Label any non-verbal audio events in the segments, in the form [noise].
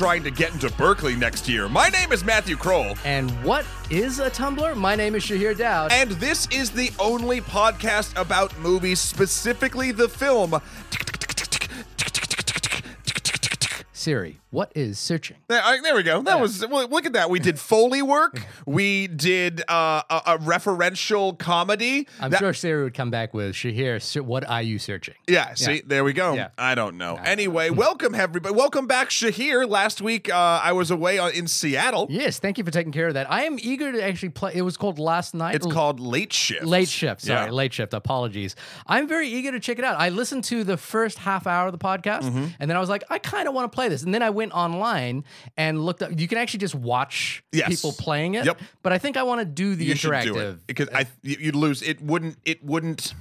what? I am trying to get into Berkeley next year. My name is Matthew Kroll. And what is a Tumblr? My name is Shahir Dowd. And this is the only podcast about movies, specifically the film. Siri, what is searching? There, uh, there we go. That was well, look at that. We did Foley work. [laughs] we did uh, a, a referential comedy. I'm That- sure Siri would come back with Shahir, what are you searching? Yeah, see, there we go. Yeah. I don't know. Anyway, [laughs] welcome everybody. Welcome back, Shahir. Last week uh, I was away on, in Seattle. Yes, thank you for taking care of that. I am eager to actually play. It was called Last Night. It's called Late Shift. Late Shift. Sorry, Yeah. Late Shift. Apologies. I'm very eager to check it out. I listened to the first half hour of the podcast, Mm-hmm. and then I was like, I kind of want to play this. And then I went online and looked up. You can actually just watch Yes. people playing it. Yep. But I think I want to do the You interactive. do it because I you- you'd lose. It wouldn't. It wouldn't.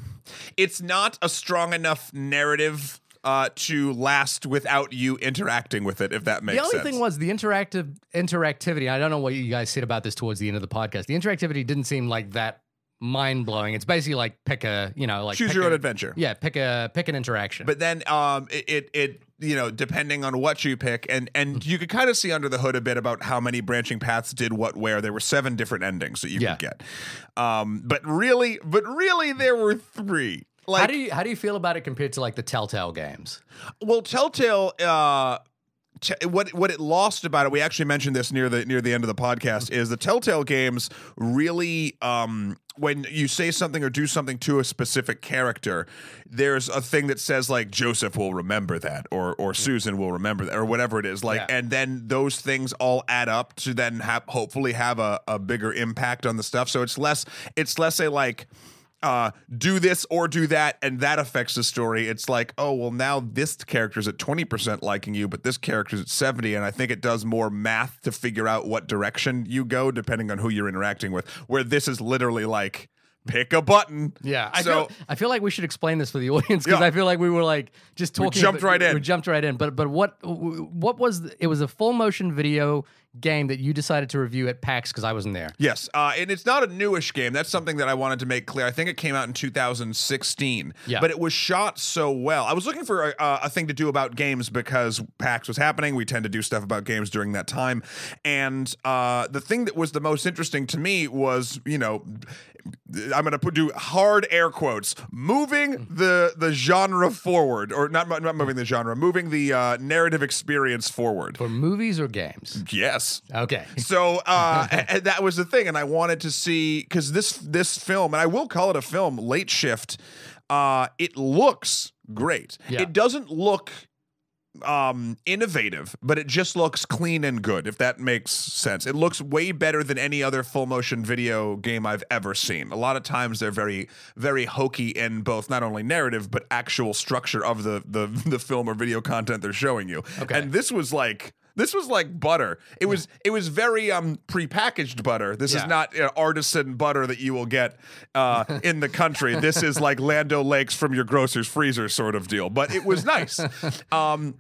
It's not a strong enough narrative uh, to last without you interacting with it. If that makes The only sense. thing was the interactive interactivity. I don't know what you guys said about this towards the end of the podcast. The interactivity didn't seem like that mind blowing. It's basically like pick a, you know, like choose your a- own adventure. Yeah, pick a pick an interaction. But then um it, it it you know depending on what you pick and and you could kind of see under the hood a bit about how many branching paths did what where there were seven different endings that you Yeah. could get. Um but really but really there were three. Like how do you how do you feel about it compared to like the Telltale games? well Telltale uh what what it lost about it we actually mentioned this near the near the end of the podcast is the Telltale games really um when you say something or do something to a specific character there's a thing that says like Joseph will remember that or or Susan will remember that or whatever it is like Yeah. and then those things all add up to then have hopefully have a, a bigger impact on the stuff so it's less it's less a like uh, do this or do that, and that affects the story. It's like, oh, well, now this character's at 20% liking you, but this character's at 70, and I think it does more math to figure out what direction you go depending on who you're interacting with. Where this is literally like, pick a button. Yeah, I so feel, I feel like we should explain this for the audience because Yeah. I feel like we were like just talking. jumped about- right in. We jumped right in. But but what what was the- it was a full motion video game that you decided to review at PAX because I wasn't there. Yes, uh, and it's not a newish game. That's something that I wanted to make clear. I think it came out in 2016, Yeah. but it was shot so well. I was looking for a, a thing to do about games because PAX was happening. We tend to do stuff about games during that time, and uh, the thing that was the most interesting to me was, you know, I'm going to put do hard air quotes, moving the the genre forward, or not not moving the genre, moving the uh, narrative experience forward. For movies or games? Yes. Okay. [laughs] So uh, and that was the thing, and I wanted to see because this this film, and I will call it a film, Late Shift. Uh, it looks great. Yeah. It doesn't look um innovative but it just looks clean and good if that makes sense it looks way better than any other full motion video game i've ever seen a lot of times they're very very hokey in both not only narrative but actual structure of the the, [laughs] the film or video content they're showing you Okay. and this was like this was like butter. It was it was very um prepackaged butter. This Yeah. is not uh, artisan butter that you will get uh, in the country. This is like Land O'Lakes from your grocer's freezer sort of deal. But it was nice. [laughs] Um,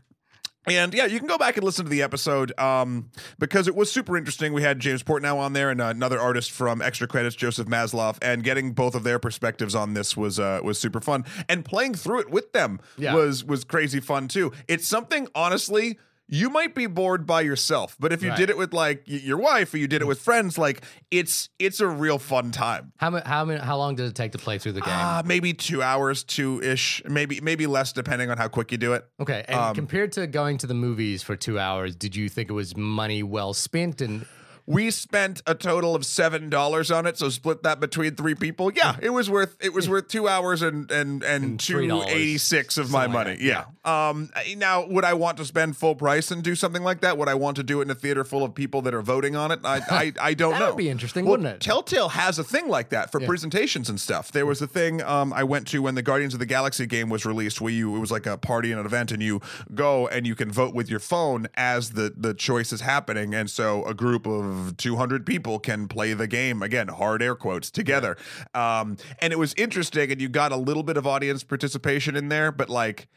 and yeah, you can go back and listen to the episode um, because it was super interesting. We had James Portnow on there and another artist from Extra Credits, Joseph Maslow, and getting both of their perspectives on this was uh, was super fun. And playing through it with them Yeah. was was crazy fun too. It's something honestly. You might be bored by yourself, but if you Right. did it with like y- your wife or you did it with friends, like it's it's a real fun time. How how many, how long did it take to play through the game? Uh, maybe two hours, two ish, maybe maybe less depending on how quick you do it. okay, and um, compared to going to the movies for two hours, did you think it was money well spent? And We spent a total of seven dollars on it, so split that between three people. Yeah, it was worth it was worth two hours and and and, two $3, eighty six of my something like money. yeah. Um. Now, would I want to spend full price and do something like that? Would I want to do it in a theater full of people that are voting on it? I [laughs] I, I don't That know. That would be interesting, Well, wouldn't it? Telltale has a thing like that for presentations and stuff. There was a thing um, I went to when the Guardians of the Galaxy game was released, where you it was like a party and an event, and you go and you can vote with your phone as the the choice is happening, and so a group of two hundred people can play the game again, hard air quotes together. Um, and it was interesting, and you got a little bit of audience participation in there, but like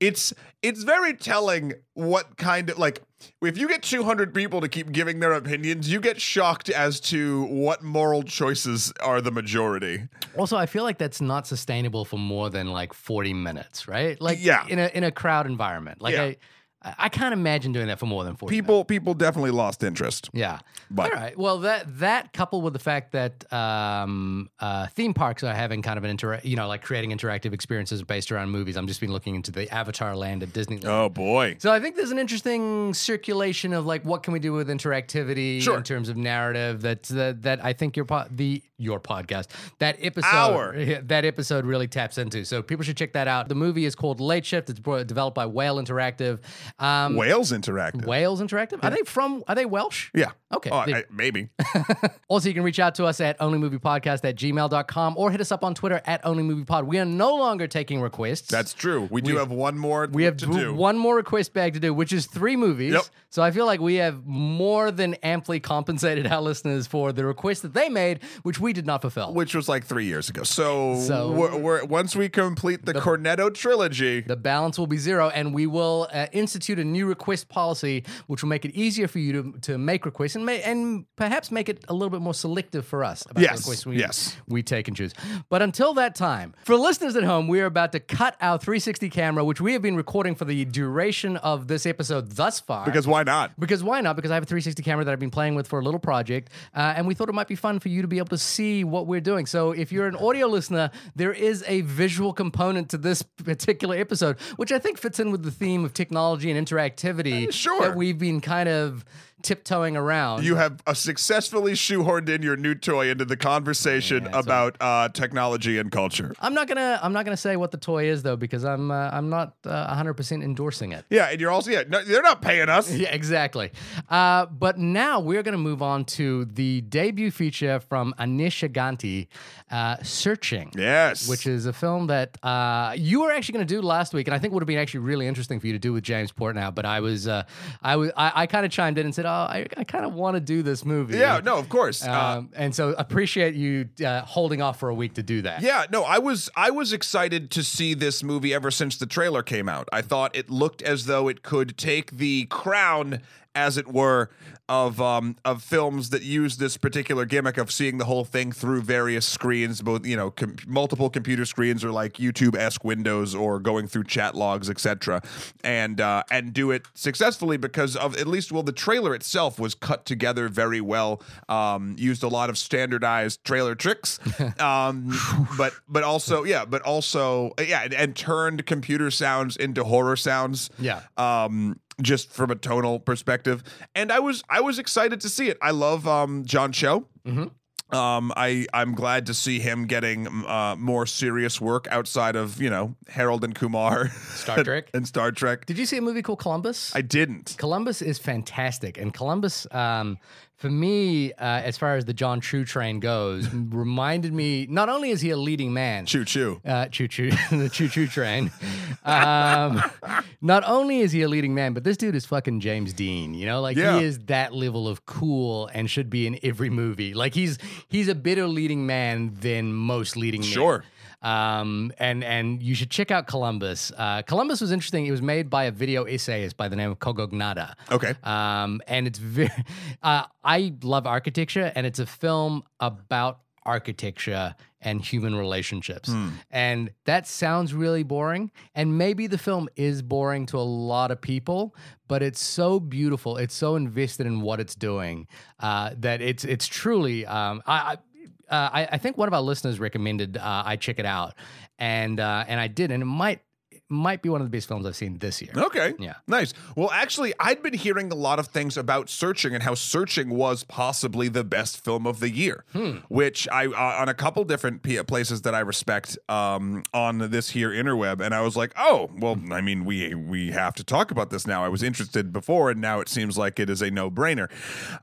it's it's very telling what kind of like if you get 200 people to keep giving their opinions you get shocked as to what moral choices are the majority Also, I feel like that's not sustainable for more than like 40 minutes, right? Like Yeah. in a in a crowd environment. Like Yeah. I I, I can't imagine doing that for more than forty. minutes. People people definitely lost interest. Yeah. But- All right. Well, that that coupled with the fact that um, uh, theme parks are having kind of an inter, you know, like creating interactive experiences based around movies. I'm just been looking into the Avatar land at Disneyland. Oh boy. So I think there's an interesting circulation of like what can we do with interactivity Sure. in terms of narrative. That that, that I think your po- the your podcast that episode Our. [laughs] that episode really taps into. So people should check that out. The movie is called Late Shift. It's developed by Whale Interactive. Um, Wales Interactive. Wales Interactive. Are they from? Are they Welsh? yeah. Okay. Oh, I, maybe. [laughs] [laughs] also, you can reach out to us at onlymoviepodcast at gmail.com or hit us up on Twitter at onlymoviepod. We are no longer taking requests. That's true. We do have one more we have do. one more request bag to do, which is three movies. Yep. So I feel like we have more than amply compensated our listeners for the request that they made, which we did not fulfill. which was like three years ago. So, So- we're, we're, once we complete the, Cornetto trilogy, the balance will be zero, and we will uh, institute a new request policy, which will make it easier for you to, to make requests and may, and perhaps make it a little bit more selective for us about Yes, the requests we, yes. we take and choose. But until that time, for listeners at home, we are about to cut our 360 camera, which we have been recording for the duration of this episode thus far. because why not? Because why not? Because I have a 360 camera that I've been playing with for a little project, uh, and we thought it might be fun for you to be able to see what we're doing. So if you're an audio listener, there is a visual component to this particular episode, which I think fits in with the theme of technology and interactivity uh, sure. that we've been kind of tiptoeing around. You have uh, successfully shoehorned in your new toy into the conversation about uh, technology and culture. I'm not gonna. I'm not gonna say what the toy is though, because I'm. Uh, I'm not uh, 100 percent endorsing it. Yeah, and you're also yeah, no, they're not paying us. [laughs] Yeah, exactly. Uh, but now we're going to move on to the debut feature from Aneesh Ganti, uh, Searching. Yes, Which is a film that uh, you were actually going to do last week, and I think would have been actually really interesting for you to do with James Portnow. But I was, uh, I was, I, I kind of chimed in and said, "Oh, I, I kind of want to do this movie." yeah, no, of course. uh, Um, and so appreciate you uh, holding off for a week to do that. Yeah, no, I was I was excited to see this movie ever since the trailer came out. I thought it looked as though it could take the crown as it were of um of films that use this particular gimmick of seeing the whole thing through various screens both you know com- multiple computer screens or like YouTube-esque windows or going through chat logs etc and uh and do it successfully because of at least well the trailer itself was cut together very well um used a lot of standardized trailer tricks [laughs] um but but also yeah but also yeah and, and turned computer sounds into horror sounds Yeah. um just from a tonal perspective. And i was i was excited to see it. I love um john cho um i i'm glad to see him getting uh more serious work outside of you know harold and kumar Star Trek. [laughs] and star trek Did you see a movie called Columbus? i didn't Columbus is fantastic, and Columbus, um, for me, uh, as far as the John Cho train goes, [laughs] reminded me. Not only is he a leading man, choo choo uh, choo choo, [laughs] the choo choo train. Um, not only is he a leading man, but this dude is fucking James Dean. You know, like Yeah. he is that level of cool and should be in every movie. Like he's he's a better leading man than most leading men. Sure. Um, and and you should check out Columbus. Uh, Columbus was interesting. It was made by a video essayist by the name of Kogonada. okay Um, and it's very, [laughs] uh, I love architecture, and it's a film about architecture and human relationships. And that sounds really boring. And maybe the film is boring to a lot of people, but it's so beautiful. It's so invested in what it's doing uh, that it's it's truly. Um, I. I uh, I, I think one of our listeners recommended uh, I check it out, and uh, and I did, and it might might be one of the best films I've seen this year. Okay. Yeah. Nice. Well, actually, I'd been hearing a lot of things about Searching and how Searching was possibly the best film of the year, which I uh, on a couple different places that I respect um, on this here interweb, and I was like, oh, well, I mean, we we have to talk about this now. I was interested before, and now it seems like it is a no brainer.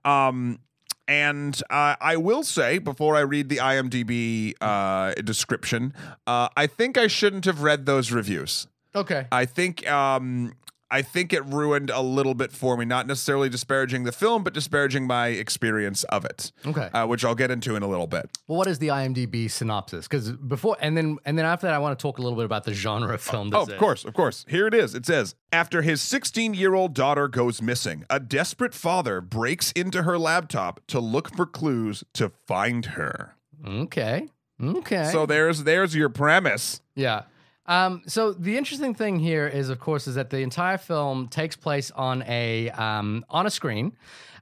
Um, and uh, I will say, before I read the IMDb uh, description, uh, I think I shouldn't have read those reviews. Okay. I think um I think it ruined a little bit for me, not necessarily disparaging the film, but disparaging my experience of it. Okay. Uh, which I'll get into in a little bit. Well, what is the IMDb synopsis? Because before and then and then after that, I want to talk a little bit about the genre of film. Oh, of course, of course. Here it is. It says After his 16 year old daughter goes missing, a desperate father breaks into her laptop to look for clues to find her. Okay. Okay. So there's there's your premise. yeah. Um, so the interesting thing here is, of course, is that the entire film takes place on a um, on a screen,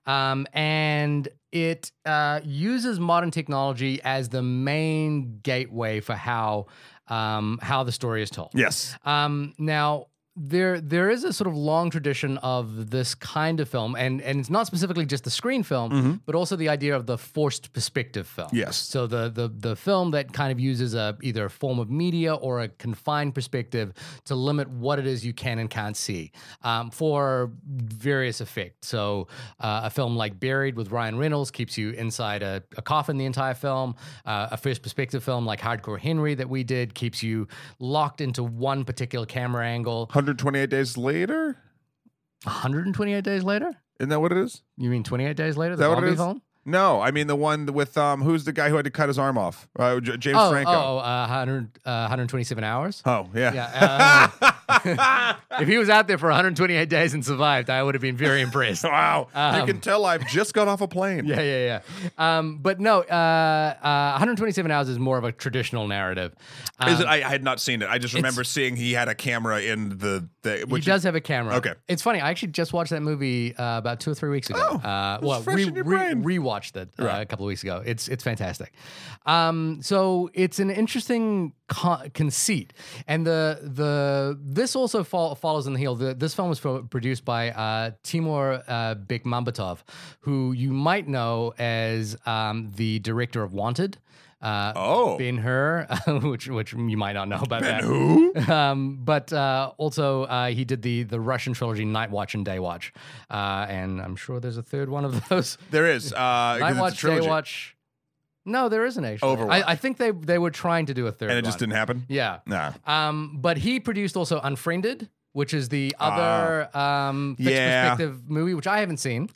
um, and it uh, uses modern technology as the main gateway for how um, how the story is told. Yes. Um, now there there is a sort of long tradition of this kind of film, and and it's not specifically just the screen film, but also the idea of the forced perspective film. Yes. So the the the film that kind of uses a either a form of media or a confined perspective to limit what it is you can and can't see um, for various effects. So uh, a film like Buried with Ryan Reynolds keeps you inside a, a coffin the entire film. Uh, a first perspective film like Hardcore Henry that we did keeps you locked into one particular camera angle. 128 days later? 128 days later? Isn't that what it is? You mean 28 days later? The that what it is? film? No, I mean the one with um who's the guy who had to cut his arm off? Uh, J- James Oh, Franco. oh, uh, 100, uh, 127 hours. Oh, yeah. Yeah. uh, [laughs] if he was out there for 128 days and survived, I would have been very impressed. [laughs] Wow. you Um, can tell I've just got off a plane. Yeah, yeah, yeah. Um, but no, uh, uh, 127 hours is more of a traditional narrative. Um, Is it? I, I had not seen it. I just remember seeing he had a camera in the. the he does have a camera. Okay. It's funny. I actually just watched that movie uh, about two or three weeks ago. Oh, uh, well, fresh re- in your re- brain. Rewatched it uh, Right. a couple of weeks ago. It's it's fantastic. Um, so it's an interesting co- conceit, and the the this also fol- follows in the heel. The, this film was pro- produced by uh, Timur uh, Bekmambetov, who you might know as um, the director of Wanted. Uh, Oh. Ben Hur, [laughs] which which you might not know about Ben that. who? [laughs] Um, but uh, also uh, he did the the Russian trilogy Night Watch and Day Watch, uh, and I'm sure there's a third one of [laughs] those. There is. Uh, Night Watch, Day. Watch. No, there isn't actually. Overwatch. I, I think they they were trying to do a third, And it just didn't happen? Yeah. Nah. Um, but he produced also Unfriended, which is the other um, fixed Ah. Yeah. perspective movie, which I haven't seen.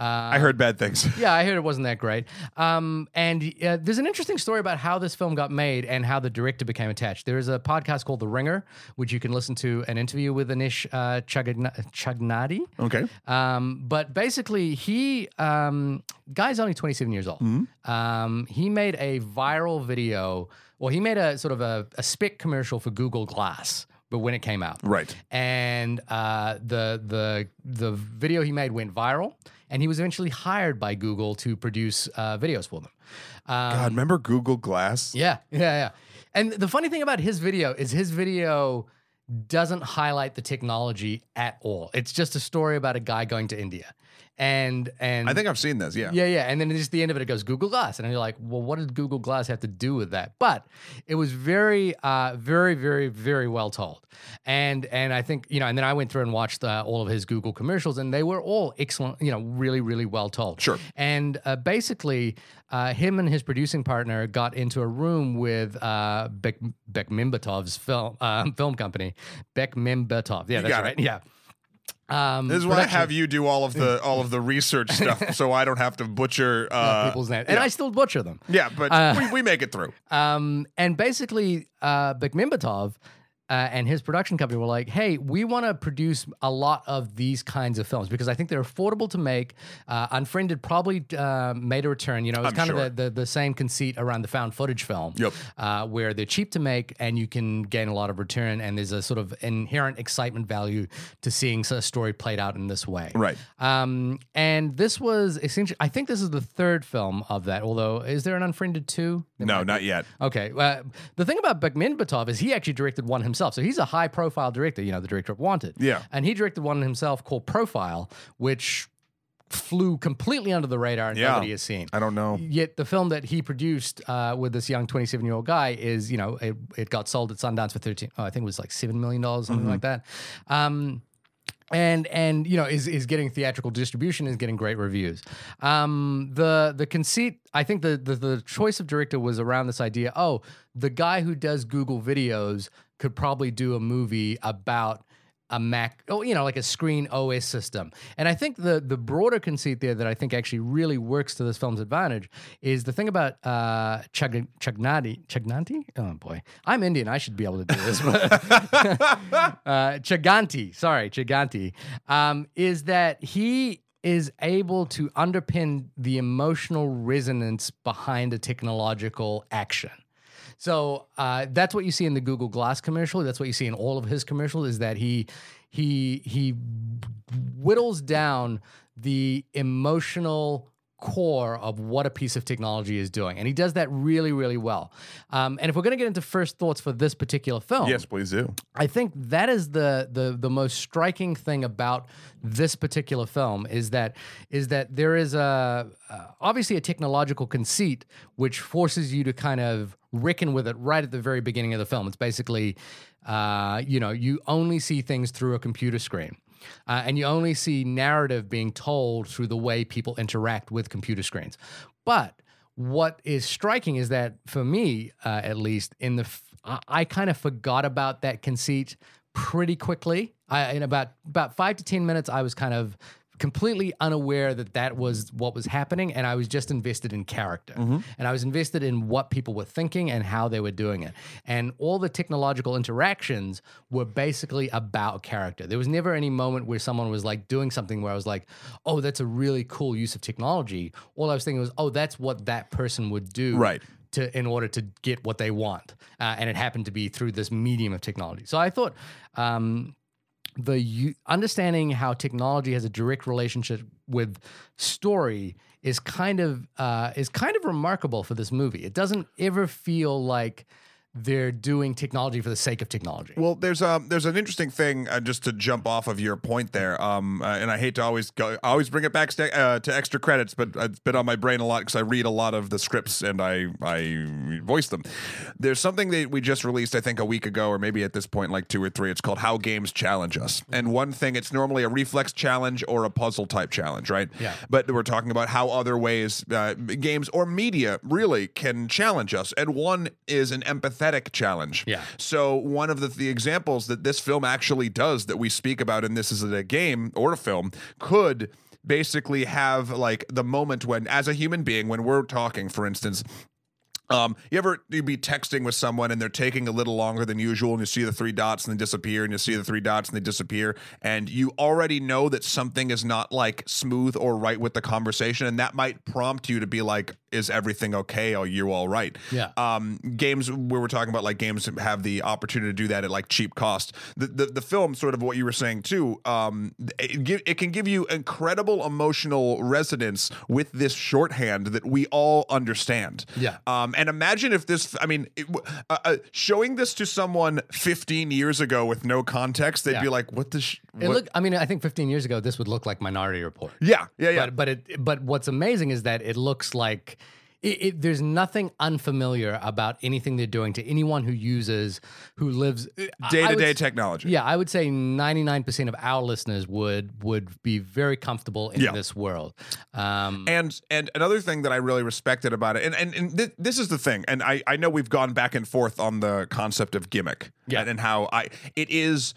Uh, I heard bad things. [laughs] yeah, I heard it wasn't that great. Um, and uh, there's an interesting story about how this film got made and how the director became attached. There is a podcast called The Ringer, which you can listen to an interview with Aneesh uh, Chagna- Chagnati. Okay. Um, but basically, he um, guy's only 27 years old. Um, he made a viral video. Well, he made a sort of a, a spec commercial for Google Glass, but when it came out, Right. and uh, the the the video he made went viral, and he was eventually hired by Google to produce uh, videos for them. Um, God, remember Google Glass? yeah, yeah, yeah. And the funny thing about his video is his video doesn't highlight the technology at all. It's just a story about a guy going to India. And and I think I've seen this. Yeah. yeah, yeah. And then just the end of it, it goes Google Glass. And you're like, well, what did Google Glass have to do with that? But it was very, uh, very, very, very well told. And and I think, you know, and then I went through and watched uh, all of his Google commercials, and they were all excellent, you know, really, really well told. Sure. And uh, basically, uh, him and his producing partner got into a room with uh, Bek Bekmambetov's film um, film company, Bekmambetov. Yeah, that's got it. right. Yeah. Um, This is why I have you do all of the [laughs] all of the research stuff, so I don't have to butcher [laughs] uh, people's names, and I still butcher them. Yeah, but Uh, we, we make it through. [laughs] Um, and basically, uh, Bekmambetov uh, and his production company were like, "Hey, we want to produce a lot of these kinds of films because I think they're affordable to make. Uh, Unfriended probably uh, made a return. You know, it's kind sure. of the, the the same conceit around the found footage film, Yep. uh, where they're cheap to make and you can gain a lot of return, and there's a sort of inherent excitement value to seeing a story played out in this way, Right. um, and this was essentially, I think this is the third film of that. Although, is there an Unfriended two? No, not yet. Okay. Uh, the thing about Bekmambetov is he actually directed one himself. So he's a high profile director, you know, the director of Wanted. Yeah. And he directed one himself called Profile, which flew completely under the radar and Yeah. nobody has seen. I don't know. Yet the film that he produced uh, with this young 27 year old guy is, you know, it, it got sold at Sundance for 13, oh, I think it was like $7 million, something Mm-hmm. like that. Um, and and you know is is getting theatrical distribution is getting great reviews. Um, the the conceit I think the, the the choice of director was around this idea. Oh, the guy who does Google videos could probably do a movie about a Mac, oh, you know, like a screen OS system. And I think the the broader conceit there that I think actually really works to this film's advantage is the thing about uh, Chag- Chagnati. Chagnati? Oh boy, I'm Indian. I should be able to do this. [laughs] [laughs] uh, Chaganty, sorry, Chaganty, um, is that he is able to underpin the emotional resonance behind a technological action. So uh, that's what you see in the Google Glass commercial. That's what you see in all of his commercials. Is that he he he whittles down the emotional core of what a piece of technology is doing, and he does that really really well. Um, and if we're going to get into first thoughts for this particular film, Yes, please do. I think that is the the the most striking thing about this particular film is that is that there is a uh, obviously a technological conceit which forces you to kind of reckon with it right at the very beginning of the film. It's basically uh, you know you only see things through a computer screen. Uh, and you only see narrative being told through the way people interact with computer screens. But what is striking is that for me, uh, at least, in the f- I, I kind of forgot about that conceit pretty quickly. I, in about about five to ten minutes, I was kind of completely unaware that that was what was happening and i was just invested in character. And i was invested in what people were thinking and how they were doing it. And all the technological interactions were basically about character. There was never any moment where someone was like doing something where i was like oh that's a really cool use of technology. All i was thinking was oh that's what that person would do Right. to in order to get what they want, uh, and it happened to be through this medium of technology. So I thought um, the understanding how technology has a direct relationship with story is kind of uh, is kind of remarkable for this movie. It doesn't ever feel like they're doing technology for the sake of technology. Well, there's um there's an interesting thing uh, just to jump off of your point there. Um, uh, and I hate to always go, I always bring it back st- uh, to extra credits, but it's been on my brain a lot because I read a lot of the scripts and I I voice them. There's something that we just released, I think, a week ago, or maybe at this point, like two or three. It's called How Games Challenge Us. And one thing, it's normally a reflex challenge or a puzzle type challenge, right? Yeah. But we're talking about how other ways uh, games or media really can challenge us. And one is an empathetic challenge. Yeah. So one of the, the examples that this film actually does that we speak about in this is a game or a film could basically have like the moment when as a human being when we're talking for instance um, you ever you'd be texting with someone and they're taking a little longer than usual, and you see the three dots and they disappear, and you see the three dots and they disappear, and you already know that something is not like smooth or right with the conversation, and that might prompt you to be like, "Is everything okay? Are you all right?" Yeah. Um, games where we're talking about like games have the opportunity to do that at like cheap cost. The the, the film, sort of what you were saying too, um, it, give, it can give you incredible emotional resonance with this shorthand that we all understand. Yeah. Um, and imagine if this, I mean, it, uh, uh, showing this to someone 15 years ago with no context, they'd Yeah. be like, what the, sh- It what? look, I mean, I think 15 years ago, this would look like Minority Report. yeah, yeah, yeah. But but it but what's amazing is that it looks like it, it, there's nothing unfamiliar about anything they're doing to anyone who uses who lives day to day technology. Yeah, I would say 99% of our listeners would would be very comfortable in Yeah. this world. Um, And and another thing that I really respected about it, and and, and th- this is the thing, and I I know we've gone back and forth on the concept of gimmick, Yeah. and, and how I it is.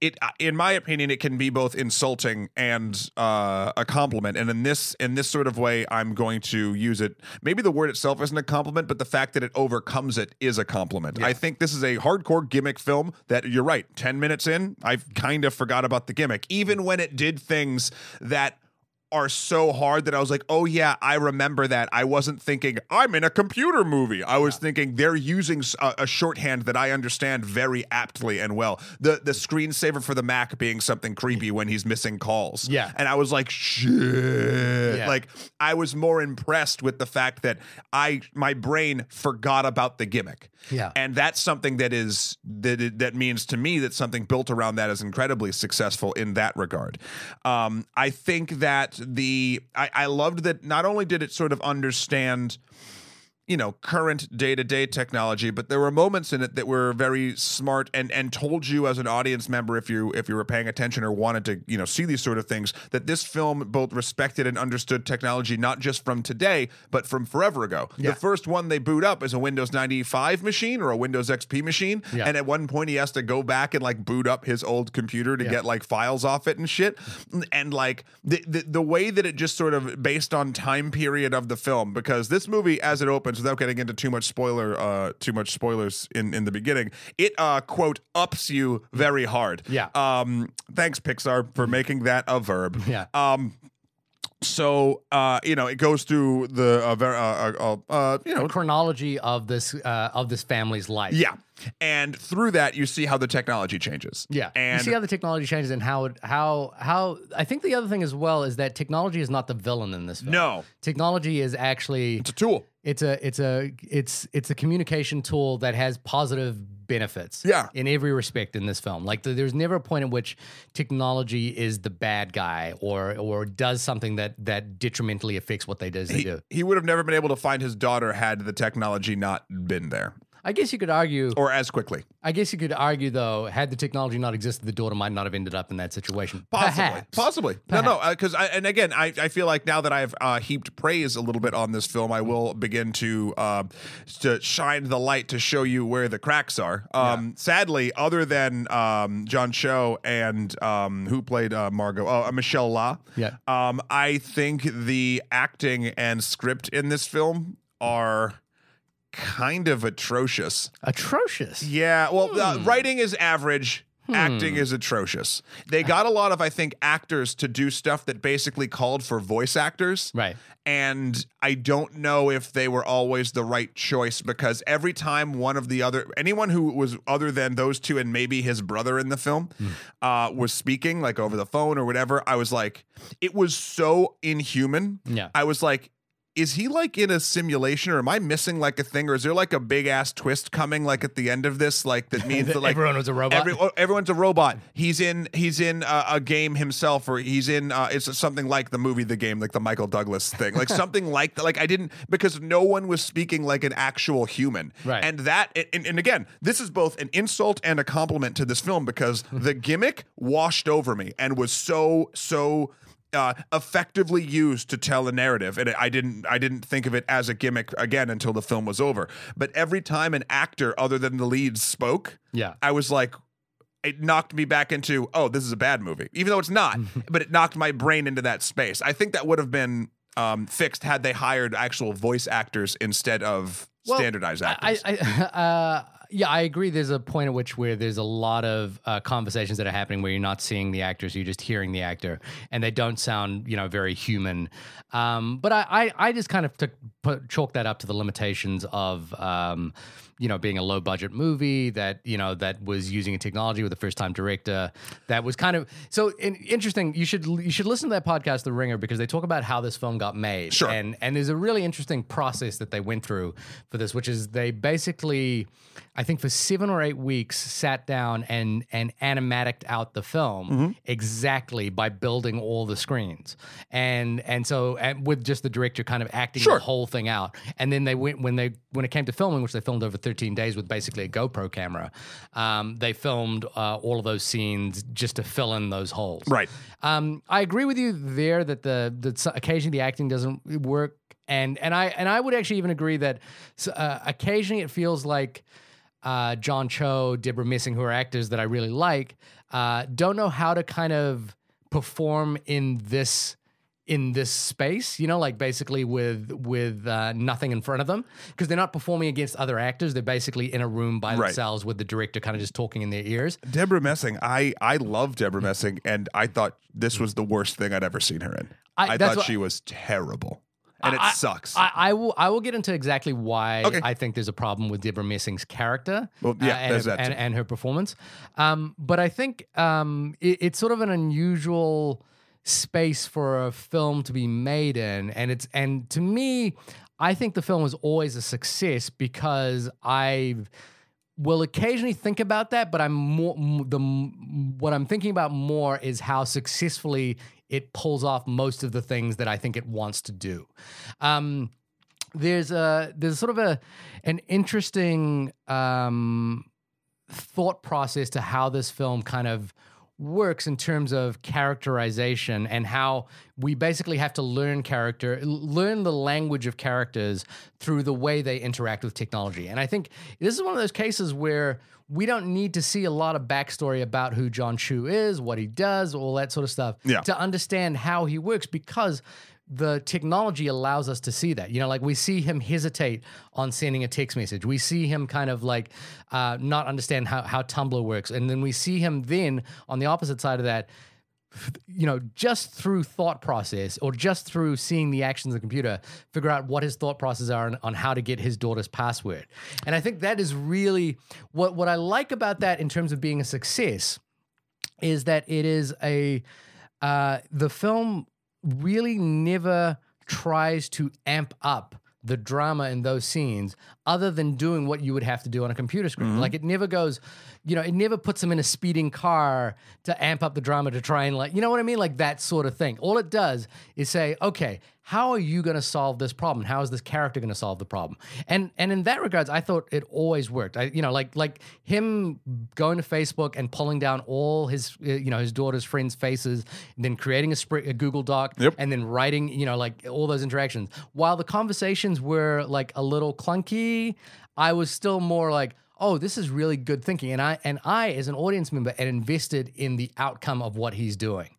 It, in my opinion, it can be both insulting and uh, a compliment. And in this, in this sort of way, I'm going to use it. Maybe the word itself isn't a compliment, but the fact that it overcomes it is a compliment. I think this is a hardcore gimmick film. That you're right. Ten minutes in, i've kind of forgot about the gimmick, even when it did things that are so hard that I was like, oh yeah, I remember that. I wasn't thinking I'm in a computer movie. I was thinking they're using a shorthand that I understand very aptly and well. The the screensaver for the Mac being something creepy when he's missing calls. Yeah. and I was like, shit. Yeah. Like I was more impressed with the fact that I my brain forgot about the gimmick. Yeah. and that's something that is that that means to me that something built around that is incredibly successful in that regard. Um, I think that the I, I loved that not only did it sort of understand you know current day-to-day technology but there were moments in it that were very smart and and told you as an audience member if you if you were paying attention or wanted to you know see these sort of things that this film both respected and understood technology not just from today but from forever ago Yeah. the first one they boot up is a windows 95 machine or a windows xp machine Yeah. and at one point he has to go back and like boot up his old computer to Yeah. get like files off it and shit and like the, the the way that it just sort of based on time period of the film because this movie as it opens without getting into too much spoiler uh too much spoilers in in the beginning it uh quote ups you very hard Yeah. um thanks pixar for making that a verb [laughs] Yeah. um so uh, you know it goes through the uh, ver- uh, uh, uh, you know chronology of this uh, of this family's life. yeah, and through that you see how the technology changes. Yeah, and you see how the technology changes and how it, how how I think the other thing as well is that technology is not the villain in this film. no, technology is actually it's a tool. it's a it's a it's it's a communication tool that has positive benefits. Yeah. in every respect in this film. Like th- there's never a point at which technology is the bad guy or or does something that that detrimentally affects what they does they He, do. he would have never been able to find his daughter had the technology not been there I guess you could argue. or as quickly. I guess you could argue though, had the technology not existed, the daughter might not have ended up in that situation. Possibly, Perhaps. possibly. No, no, because I and again, I, I feel like now that I've uh, heaped praise a little bit on this film, I will begin to uh, to shine the light to show you where the cracks are. Um, Sadly, other than um, John Cho and um, who played uh, Margot, oh, uh, Michelle La, Yeah. um, I think the acting and script in this film are kind of atrocious. Atrocious. Yeah, well, uh, Hmm. writing is average. Acting is atrocious. They got a lot of, I think, actors to do stuff that basically called for voice actors. Right. And I don't know if they were always the right choice because every time one of the other, anyone who was other than those two and maybe his brother in the film Hmm. uh, was speaking, like over the phone or whatever, I was like, it was so inhuman. Yeah. I was like, is he like in a simulation or am I missing like a thing or is there like a big ass twist coming like at the end of this like that [laughs] means that like Everyone was a robot. Every, oh, everyone's a robot. He's in he's in a, a game himself or he's in uh, it's something like the movie The Game like the Michael Douglas thing. Like [laughs] something like that like I didn't because no one was speaking like an actual human. Right. And that and, and again, this is both an insult and a compliment to this film because [laughs] the gimmick washed over me and was so so uh, effectively used to tell a narrative, and I didn't I didn't think of it as a gimmick again until the film was over. But every time an actor other than the lead spoke, Yeah. I was like, it knocked me back into oh, this is a bad movie, even though it's not. [laughs] but it knocked my brain into that space. I think that would have been um, fixed had they hired actual voice actors instead of Well, standardized I, actors. I, [laughs] uh, yeah, I agree. There's a point at which where there's a lot of uh, conversations that are happening where you're not seeing the actors, you're just hearing the actor, and they don't sound, you know, very human. Um, but I, I, I just kind of took put, chalk that up to the limitations of, um, you know, being a low budget movie that you know that was using a technology with a first time director that was kind of so in, interesting. You should you should listen to that podcast, The Ringer, because they talk about how this film got made. Sure. And and there's a really interesting process that they went through for this, which is they basically, I think, for seven or eight weeks, sat down and and animatic out the film Mm-hmm. exactly by building all the screens, and and so and with just the director kind of acting Sure. the whole thing out, and then they went when they when it came to filming, which they filmed over 13 days with basically a GoPro camera, um, they filmed uh, all of those scenes just to fill in those holes. right. Um, I agree with you there that the that occasionally the acting doesn't work, and and I and I would actually even agree that uh, occasionally it feels like uh, John Cho, Deborah Messing, who are actors that I really like, uh, don't know how to kind of perform in this in this space you know like basically with with uh, nothing in front of them because they're not performing against other actors they're basically in a room by Right. themselves with the director kind of just talking in their ears Deborah Messing, I I love Deborah Messing, and I thought this was the worst thing I'd ever seen her in. I- I, thought what- she was terrible, and it I- sucks. I, I will. I will get into exactly why Okay. I think there's a problem with Deborah Messing's character. Well, yeah, and, her, that and, and her performance. Um, but I think um, it, it's sort of an unusual space for a film to be made in, and it's and to me, I think the film was always a success because I've will occasionally think about that, but I'm more the what I'm thinking about more is how successfully it pulls off most of the things that I think it wants to do. Um, there's a there's sort of a an interesting um, thought process to how this film kind of works in terms of characterization and how we basically have to learn character learn the language of characters through the way they interact with technology and i think this is one of those cases where we don't need to see a lot of backstory about who john cho is what he does all that sort of stuff Yeah. to understand how he works because the technology allows us to see that. You know, like we see him hesitate on sending a text message. We see him kind of like uh, not understand how, how Tumblr works. And then we see him then on the opposite side of that you know, just through thought process or just through seeing the actions of the computer, figure out what his thought processes are on, on how to get his daughter's password. And I think that is really what what I like about that in terms of being a success is that it is a uh, the film really never tries to amp up the drama in those scenes other than doing what you would have to do on a computer screen. Mm-hmm. Like it never goes, you know, it never puts them in a speeding car to amp up the drama to try and like, you know what I mean? Like that sort of thing. All it does is say, okay, how are you going to solve this problem? How is this character going to solve the problem? And and in that regards, I thought it always worked. I, you know, like like him going to Facebook and pulling down all his uh, you know his daughter's friends' faces, and then creating a, spr- a Google Doc, Yep. and then writing you know like all those interactions. While the conversations were like a little clunky, I was still more like. Oh, this is really good thinking, and I and I, as an audience member, am invested in the outcome of what he's doing.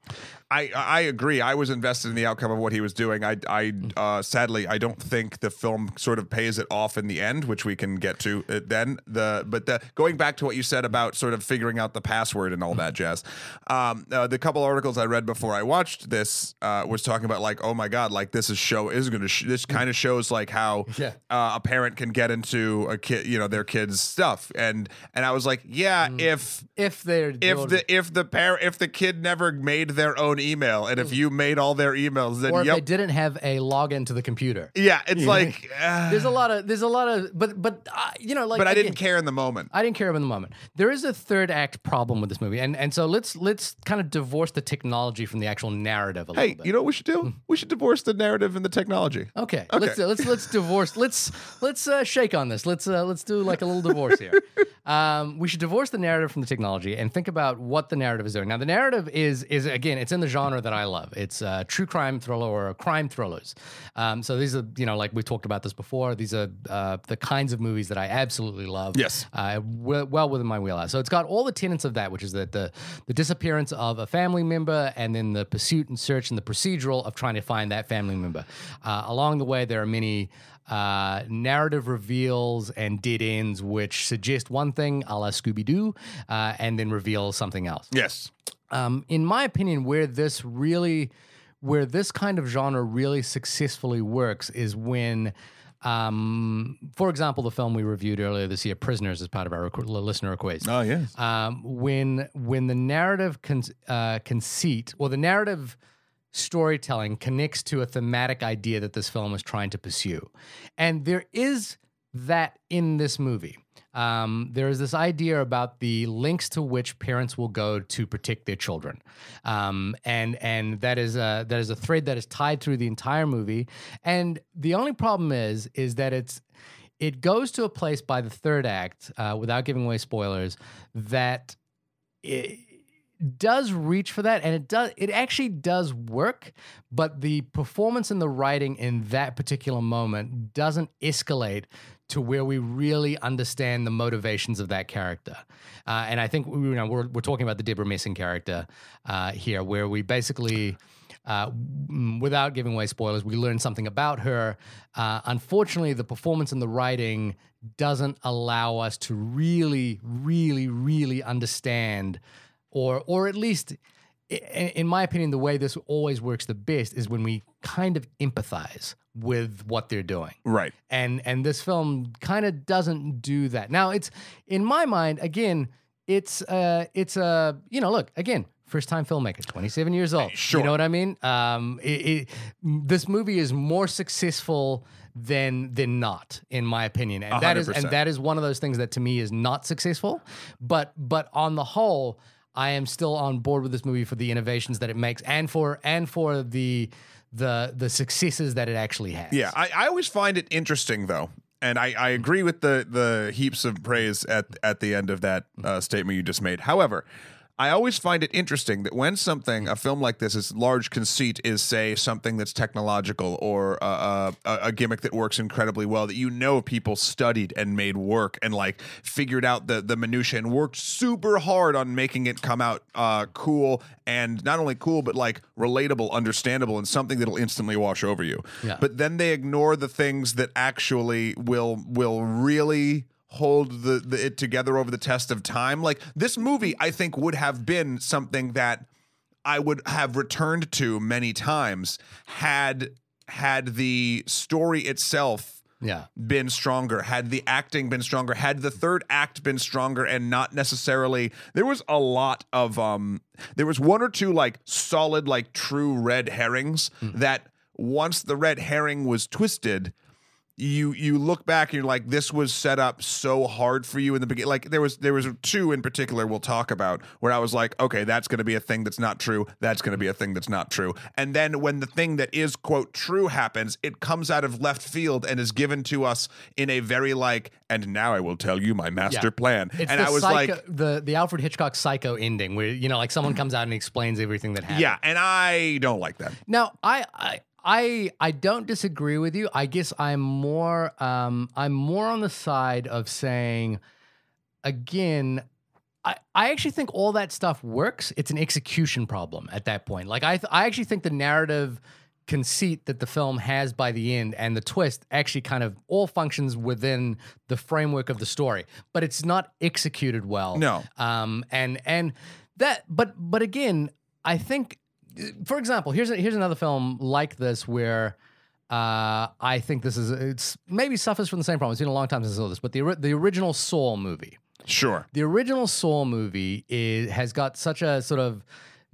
I I agree. I was invested in the outcome of what he was doing. I I uh, sadly I don't think the film sort of pays it off in the end, which we can get to then. The but the going back to what you said about sort of figuring out the password and all that jazz. Um, uh, the couple articles I read before I watched this uh, was talking about like, oh my god, like this is show is going to sh- this kind of shows like how [laughs] Yeah. uh, a parent can get into a kid, you know, their kid's stuff, and and I was like, yeah, if If they're if the if the parent if the kid never made their own email and if you made all their emails then or if yep they didn't have a login to the computer. yeah it's like uh, There's a lot of there's a lot of but but uh, you know like but I didn't care in the moment I didn't care about the moment. There is a third act problem with this movie, and and so let's let's kind of divorce the technology from the actual narrative a hey little bit. you know what we should do we should divorce the narrative and the technology Okay, let's uh, let's let's divorce. Let's let's uh, shake on this. Let's uh, let's do like a little divorce here. [laughs] Um, we should divorce the narrative from the technology and think about what the narrative is doing. Now, the narrative is is again, it's in the genre that I love. It's uh, true crime thriller or crime thrillers. Um, so these are you know like we talked about this before. These are uh, the kinds of movies that I absolutely love. Yes. uh, well, well within my wheelhouse. So it's got all the tenets of that, which is that the the disappearance of a family member and then the pursuit and search and the procedural of trying to find that family member. Uh, along the way, there are many uh, narrative reveals and dead ends which suggest one thing, a la Scooby Doo, uh, and then reveal something else. yes Um, in my opinion, where this really, where this kind of genre really successfully works is when, um, for example, the film we reviewed earlier this year, Prisoners, as part of our requ- listener request. oh yes Um, when when the narrative con- uh, conceit or the narrative storytelling connects to a thematic idea that this film is trying to pursue, and there is that in this movie. Um, there is this idea about the links to which parents will go to protect their children, um, and and that is a that is a thread that is tied through the entire movie. And the only problem is is that it's it goes to a place by the third act, uh, without giving away spoilers, that it does reach for that, and it does. It actually does work, but the performance and the writing in that particular moment doesn't escalate to where we really understand the motivations of that character. Uh, and I think you know we're we're talking about the Deborah Messing character uh, here, where we basically uh, without giving away spoilers, we learn something about her. Uh, unfortunately, the performance and the writing doesn't allow us to really, really, really understand, or or at least, in my opinion, the way this always works the best is when we kind of empathize with what they're doing right and and this film kind of doesn't do that. Now it's in my mind again, it's uh it's a you know look again first time filmmaker, twenty seven years old. Sure. you know what I mean. Um, it, it, this movie is more successful than than not in my opinion, and that is 100%. and that is one of those things that to me is not successful. But but on the whole. I am still on board with this movie for the innovations that it makes, and for and for the the the successes that it actually has. Yeah, I, I always find it interesting though, and I, I agree with the the heaps of praise at at the end of that uh, statement you just made. However, I always find it interesting that when something, a film like this, is large conceit, is say something that's technological or uh, a, a gimmick that works incredibly well, that you know people studied and made work and like figured out the the minutia and worked super hard on making it come out uh, cool and not only cool but like relatable, understandable, and something that'll instantly wash over you. Yeah. But then they ignore the things that actually will will really hold the, the it together over the test of time. Like this movie, I think would have been something that I would have returned to many times had had the story itself Yeah. been stronger, had the acting been stronger, had the third act been stronger and not necessarily there was a lot of um there was one or two like solid like true red herrings that once the red herring was twisted you you look back and you're like this was set up so hard for you in the beginning like there was there was two in particular we'll talk about where i was like okay that's going to be a thing that's not true that's going to be a thing that's not true and then when the thing that is quote true happens it comes out of left field and is given to us in a very like and now i will tell you my master Yeah. plan It's and i was psycho, like the the Alfred Hitchcock psycho ending where you know like someone comes out and explains everything that happened. yeah and i don't like that Now, I, I, I, I don't disagree with you. I guess I'm more, um, I'm more on the side of saying, again, I, I actually think all that stuff works. It's an execution problem at that point. Like I, th- I actually think the narrative conceit that the film has by the end and the twist actually kind of all functions within the framework of the story, but it's not executed well. No. Um, and and that, but but again, I think, for example, here's a, here's another film like this where. Uh, I think this is it's maybe suffers from the same problem. It's been a long time since I saw this, but the the original Saw movie, sure the original Saw movie is, has got such a sort of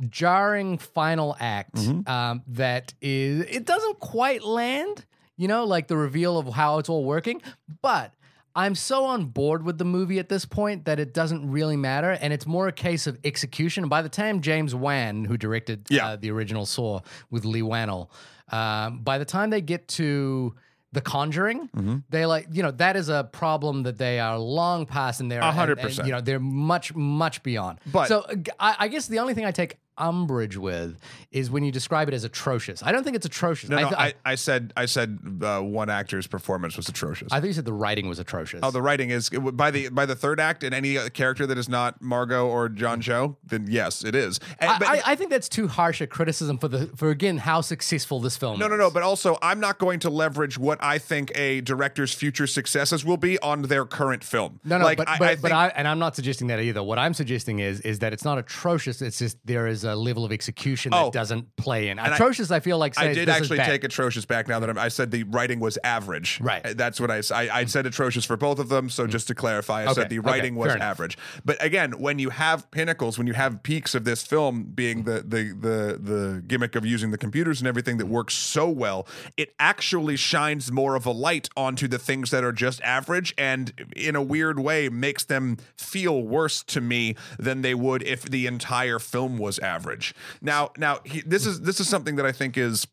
jarring final act um, that is it doesn't quite land. You know, like the reveal of how it's all working, but. I'm so on board with the movie at this point that it doesn't really matter, and it's more a case of execution. And By the time James Wan, who directed Yeah. uh, the original Saw with Leigh Whannell, um, by the time they get to The Conjuring, Mm-hmm. they like you know that is a problem that they are long past, and they're hundred percent. You know they're much much beyond. But- so uh, I, I guess the only thing I take umbrage with is when you describe it as atrocious. I don't think it's atrocious. no I, no th- i, I said i said uh, one actor's performance was atrocious I think you said the writing was atrocious. Oh, the writing is by the by the third act, and any character that is not Margot or John Cho, then yes, it is. And, I, but- I, I think that's too harsh a criticism for the for again how successful this film no, is. no, no. But also, I'm not going to leverage what I think a director's future successes will be on their current film. No, no, like, but I, but, I but think- I and I'm not suggesting that either. What I'm suggesting is is that it's not atrocious. It's just there is a level of execution that Oh. doesn't play in. Atrocious, I, feel like I says did this is actually take atrocious back now that I'm, I said the writing was average. Right. Uh, That's what I, said I said atrocious for both of them. So just to clarify, I Okay, said the okay, writing was fair enough. average. But again, when you have pinnacles, when you have peaks of this film being the, the, the, the gimmick of using the computers and everything that works so well, it actually shines more of a light onto the things that are just average and in a weird way makes them feel worse to me than they would if the entire film was average. Now, now he, this is this is something that I think is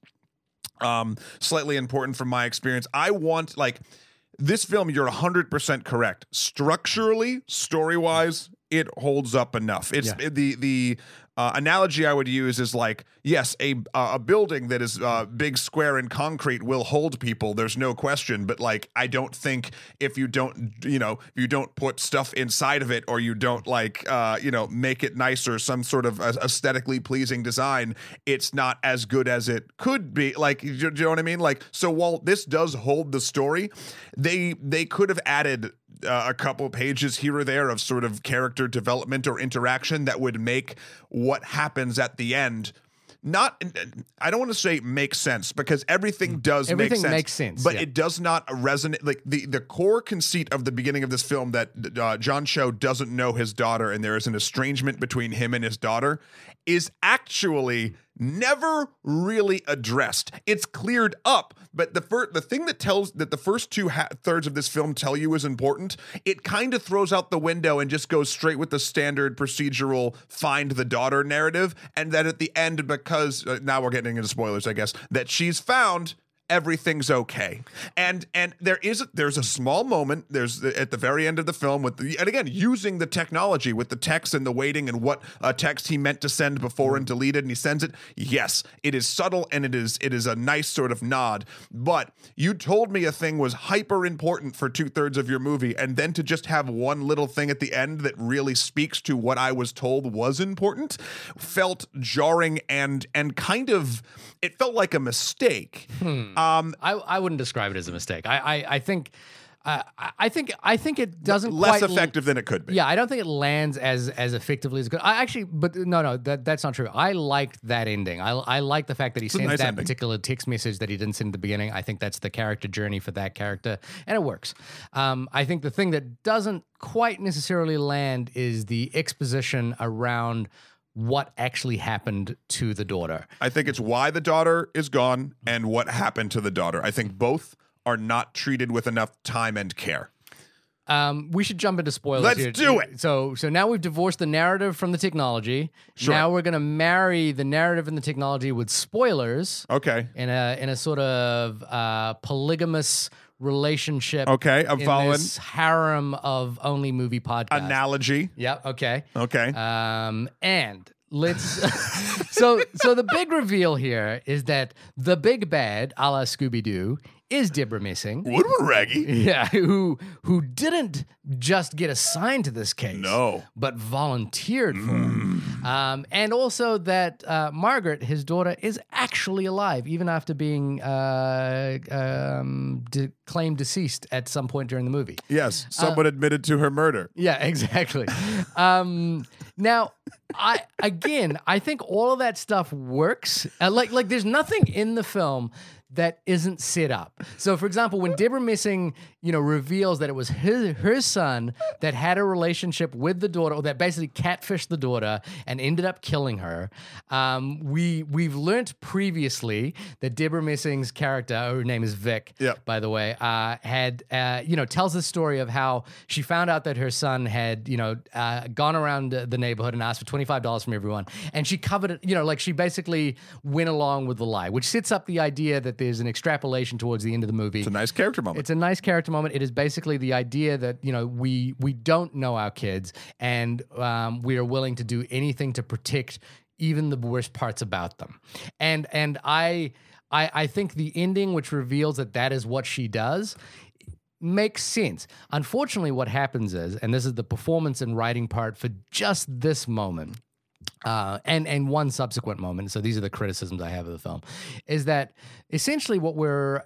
um slightly important from my experience. I want like this film you're 100% correct. Structurally story-wise it holds up enough. It's Yeah. the the uh, analogy i would use is like yes a uh, a building that is uh, big square and concrete will hold people there's no question. But like i don't think if you don't you know you don't put stuff inside of it or you don't like uh you know make it nicer some sort of aesthetically pleasing design it's not as good as it could be. Like you, you know what i mean? Like so while this does hold the story they they could have added uh, a couple pages here or there of sort of character development or interaction that would make what happens at the end not i don't want to say make sense because everything does Mm. Everything make sense makes sense, but yeah. it does not resonate like the the core conceit of the beginning of this film that uh, John Cho doesn't know his daughter and there is an estrangement between him and his daughter is actually never really addressed. It's cleared up, but the first, the thing that tells that the first two ha- thirds of this film tell you is important, it kind of throws out the window and just goes straight with the standard procedural find the daughter narrative and then at the end because uh, now we're getting into spoilers I guess that she's found everything's okay. And and there is there's a small moment there's at the very end of the film with the and again using the technology with the text and the waiting and what uh, text he meant to send before and deleted and he sends it yes it is subtle and it is it is a nice sort of nod. But you told me a thing was hyper important for two-thirds of your movie and then to just have one little thing at the end that really speaks to what i was told was important felt jarring and and kind of it felt like a mistake um I, I wouldn't describe it as a mistake. I I, I think I, I- think I think it doesn't Less effective than it could be. Yeah, I don't think it lands as as effectively as good. I actually, but no, no, that that's not true. I liked that ending. I I like the fact that he a sends nice that ending. particular text message that he didn't send at the beginning. I think that's the character journey for that character, and it works. Um, I think the thing that doesn't quite necessarily land is the exposition around what actually happened to the daughter. I think it's why the daughter is gone and what happened to the daughter. I think both are not treated with enough time and care. Um, we should jump into spoilers. Let's here. do it. So, so now we've divorced the narrative from the technology. Sure. Now we're gonna marry the narrative and the technology with spoilers Okay. in a in a sort of uh, polygamous relationship. Okay. I'm in following. this harem of only movie podcasts. Analogy. Yep. Okay. Okay. Um, and let's [laughs] so so the big reveal here is that the big bad, a la Scooby Doo, is Deborah Messing. Woodward Raggy. Yeah, who who didn't just get assigned to this case, No. but volunteered for it. Um, and also that uh, Margaret, his daughter, is actually alive, even after being uh, um, de- claimed deceased at some point during the movie. Yes. Someone admitted to her murder. Yeah, [laughs] exactly. um, now, I again, I think all of that stuff works. Uh, like, like there's nothing in the film that isn't set up. So, for example, when Deborah Messing, you know, reveals that it was his, her son that had a relationship with the daughter, or that basically catfished the daughter and ended up killing her, um, we we've learnt previously that Deborah Messing's character, her name is Vic, Yep. by the way, uh, had uh, you know tells the story of how she found out that her son had you know uh, gone around the neighborhood and asked for twenty five dollars from everyone, and she covered it. You know, like she basically went along with the lie, which sets up the idea that there's an extrapolation towards the end of the movie. It's a nice character moment. It's a nice character moment. It is basically the idea that you know we we don't know our kids, and um, we are willing to do anything to protect even the worst parts about them. And and I I I think the ending, which reveals that that is what she does. Makes sense. Unfortunately, what happens is, and this is the performance and writing part for just this moment, uh, and and one subsequent moment. So these are the criticisms I have of the film, is that essentially what we're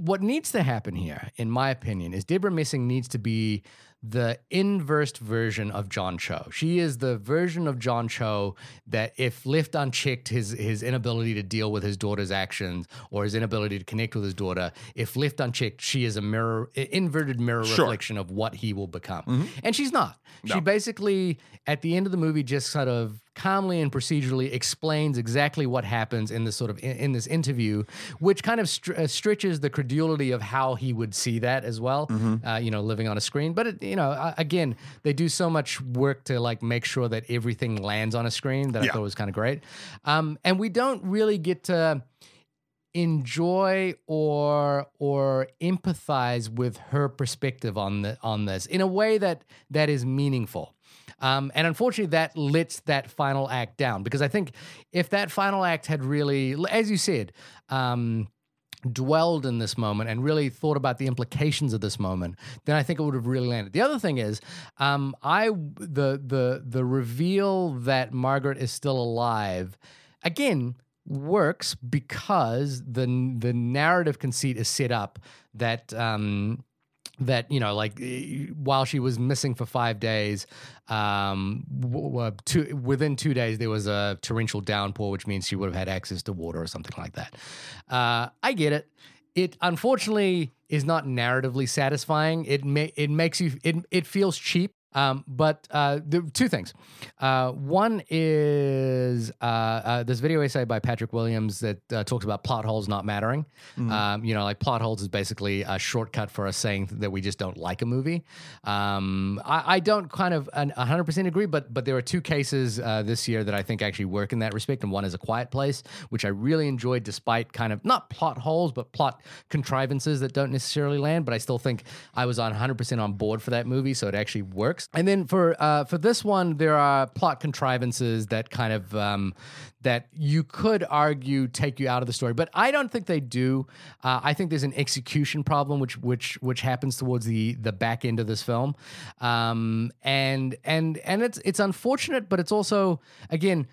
what needs to happen here, in my opinion, is Deborah Messing needs to be the inverse version of John Cho. She is the version of John Cho that, if left unchecked, his his inability to deal with his daughter's actions or his inability to connect with his daughter, if left unchecked, she is a mirror, inverted mirror Sure. reflection of what he will become. Mm-hmm. And she's not. She basically, at the end of the movie, just sort of calmly and procedurally explains exactly what happens in this sort of in, in this interview, which kind of str- uh, stretches the credulity of how he would see that as well. Uh, you know, living on a screen, but it, you know, uh, again, they do so much work to like make sure that everything lands on a screen that I thought was kind of great. Um, and we don't really get to enjoy or or empathize with her perspective on the on this in a way that that is meaningful. Um, and unfortunately, that lets that final act down because I think if that final act had really, as you said, um, dwelled in this moment and really thought about the implications of this moment, then I think it would have really landed. The other thing is, um, I the the the reveal that Margaret is still alive, again works because the the narrative conceit is set up that um that you know like while she was missing for five days um w- w- two, within two days there was a torrential downpour which means she would have had access to water or something like that. Uh i get it. It unfortunately is not narratively satisfying. It ma- it makes you it, it feels cheap um, but uh, the two things. Uh, one is uh, uh, this video essay by Patrick Willems that uh, talks about plot holes not mattering. Um, you know, like plot holes is basically a shortcut for us saying that we just don't like a movie. Um, I, I don't kind of an- 100% agree, but but there are two cases uh, this year that I think actually work in that respect, and one is A Quiet Place, which I really enjoyed despite kind of not plot holes, but plot contrivances that don't necessarily land. But I still think I was on 100% on board for that movie, so it actually works. And then for uh, for this one, there are plot contrivances that kind of um, that you could argue take you out of the story, but I don't think they do. Uh, I think there's an execution problem, which which which happens towards the the back end of this film, um, and and and it's it's unfortunate, but it's also again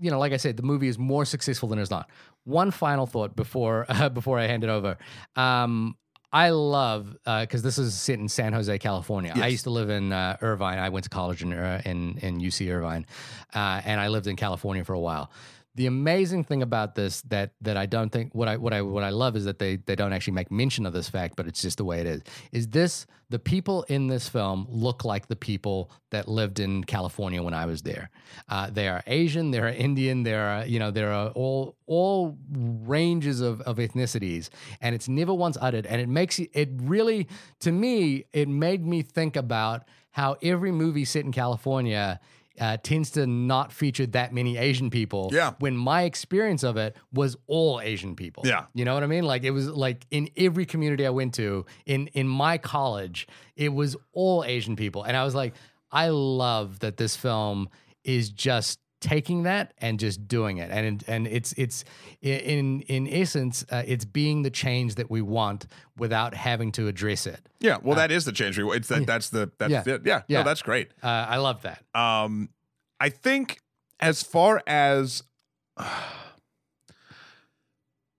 you know, like I said, the movie is more successful than it's not. One final thought before uh, [laughs] before I hand it over. Um, I love because this is in San Jose, California. I used to live in uh, Irvine. I went to college in uh, in, in UC Irvine, uh, and I lived in California for a while. The amazing thing about this that that I don't think what I what I what I love is that they they don't actually make mention of this fact, but it's just the way it is. Is this the people in this film look like the people that lived in California when I was there? Uh, they are Asian, they are Indian, they are you know there are all all ranges of, of ethnicities, and it's never once uttered, and it makes it really to me it made me think about how every movie set in California uh, tends to not feature that many Asian people. Yeah. When my experience of it was all Asian people. Yeah. You know what I mean? Like it was like in every community I went to, in in my college, it was all Asian people, and I was like, I love that this film is just taking that and just doing it and and it's it's in in essence uh, it's being the change that we want without having to address it Yeah, well, that is the change. we- It's that. That's the. That's Yeah. it. Yeah, Yeah. No, that's great. uh, i love that Um, I think as far as [sighs]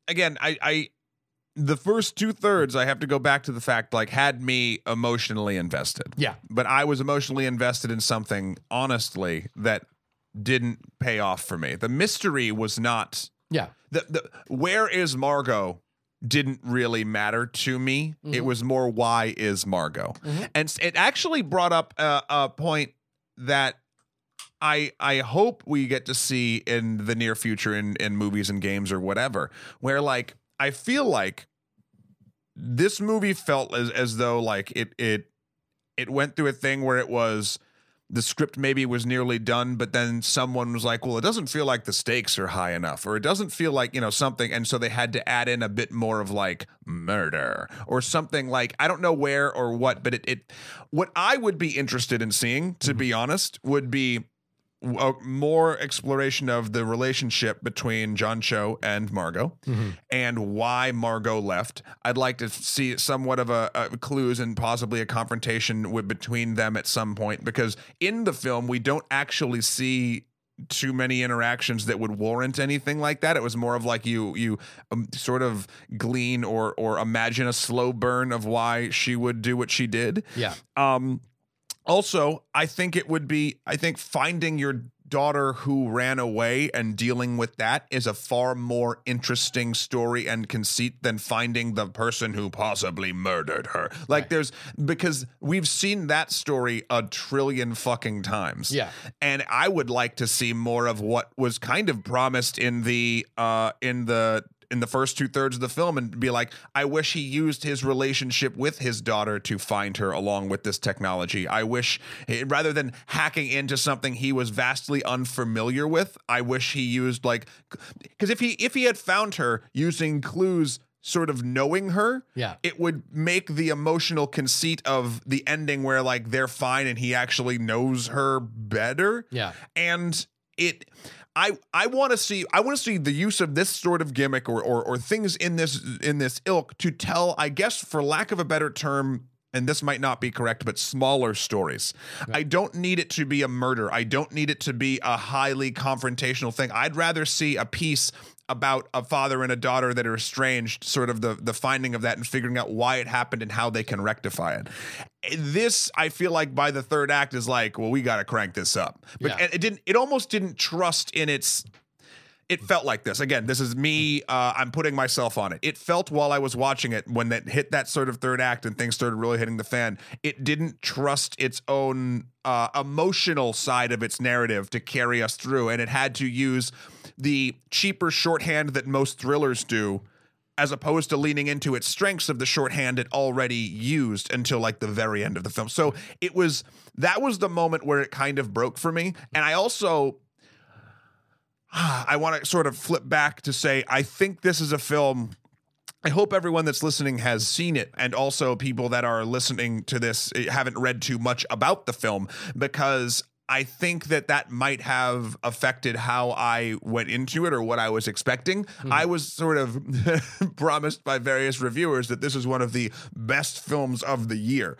again, I, I the first two thirds, I have to go back to the fact like had me emotionally invested. yeah But I was emotionally invested in something, honestly, that didn't pay off for me. The mystery was not yeah the, the where is Margot didn't really matter to me. It was more why is Margot, Mhm. and it actually brought up a, a point that I I hope we get to see in the near future in in movies and games or whatever, where like I feel like this movie felt as as though like it it it went through a thing where it was the script maybe was nearly done, but then someone was like, well, it doesn't feel like the stakes are high enough, or it doesn't feel like, you know, something. And so they had to add in a bit more of like murder or something like, I don't know where or what, but it, it what I would be interested in seeing, to mm-hmm. be honest, would be a more exploration of the relationship between John Cho and Margot and why Margot left. I'd like to see somewhat of a, a clues and possibly a confrontation with between them at some point because in the film we don't actually see too many interactions that would warrant anything like that. It was more of like you you um, sort of glean or or imagine a slow burn of why she would do what she did. yeah Um, also, I think it would be, I think finding your daughter who ran away and dealing with that is a far more interesting story and conceit than finding the person who possibly murdered her. Like, Right. there's because we've seen that story a trillion fucking times. Yeah. And I would like to see more of what was kind of promised in the, uh, in the, in the first two thirds of the film and be like, I wish he used his relationship with his daughter to find her along with this technology. I wish eh, rather than hacking into something he was vastly unfamiliar with, I wish he used like because if he if he had found her using clues sort of knowing her, Yeah. it would make the emotional conceit of the ending where like they're fine and he actually knows her better yeah and it I I want to see I want to see the use of this sort of gimmick or, or or things in this in this ilk to tell I guess for lack of a better term and this might not be correct but smaller stories. I don't need it to be a murder. I don't need it to be a highly confrontational thing. I'd rather see a piece about a father and a daughter that are estranged, sort of the the finding of that and figuring out why it happened and how they can rectify it. This I feel like by the third act is like, well, we got to crank this up. But Yeah. it didn't. It almost didn't trust in its. It felt like this again. This is me. Uh, I'm putting myself on it. It felt while I was watching it when that hit that sort of third act and things started really hitting the fan. It didn't trust its own uh, emotional side of its narrative to carry us through, and it had to use the cheaper shorthand that most thrillers do as opposed to leaning into its strengths of the shorthand it already used until like the very end of the film. So it was that was the moment where it kind of broke for me. And I also [sighs] I want to sort of flip back to say I think this is a film I hope everyone that's listening has seen it, and also people that are listening to this eh, haven't read too much about the film because I think that that might have affected how I went into it or what I was expecting. Mm-hmm. I was sort of [laughs] promised by various reviewers that this is one of the best films of the year.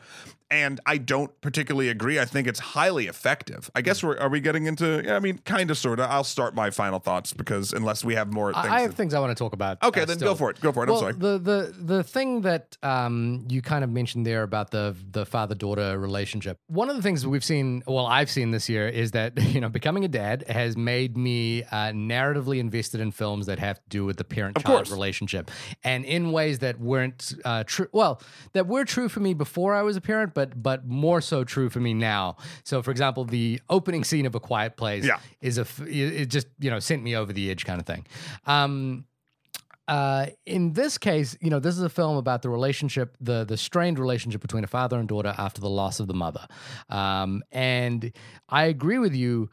And I don't particularly agree. I think it's highly effective. I guess we're are we getting into? Yeah, I mean, kind of, sort of. I'll start my final thoughts because unless we have more, things I have to- things I want to talk about. Okay, uh, then still. go for it. Go for it. Well, I'm sorry. the the the thing that um, you kind of mentioned there about the the father daughter relationship. One of the things we've seen, well, I've seen this year, is that [laughs] you know becoming a dad has made me uh, narratively invested in films that have to do with the parent child relationship, and in ways that weren't uh, true. Well, that were true for me before I was a parent, but but more so true for me now. So, for example, the opening scene of A Quiet Place Yeah. is a it it just you know sent me over the edge kind of thing. Um, uh, in this case, you know, this is a film about the relationship, the the strained relationship between a father and daughter after the loss of the mother. Um, and I agree with you.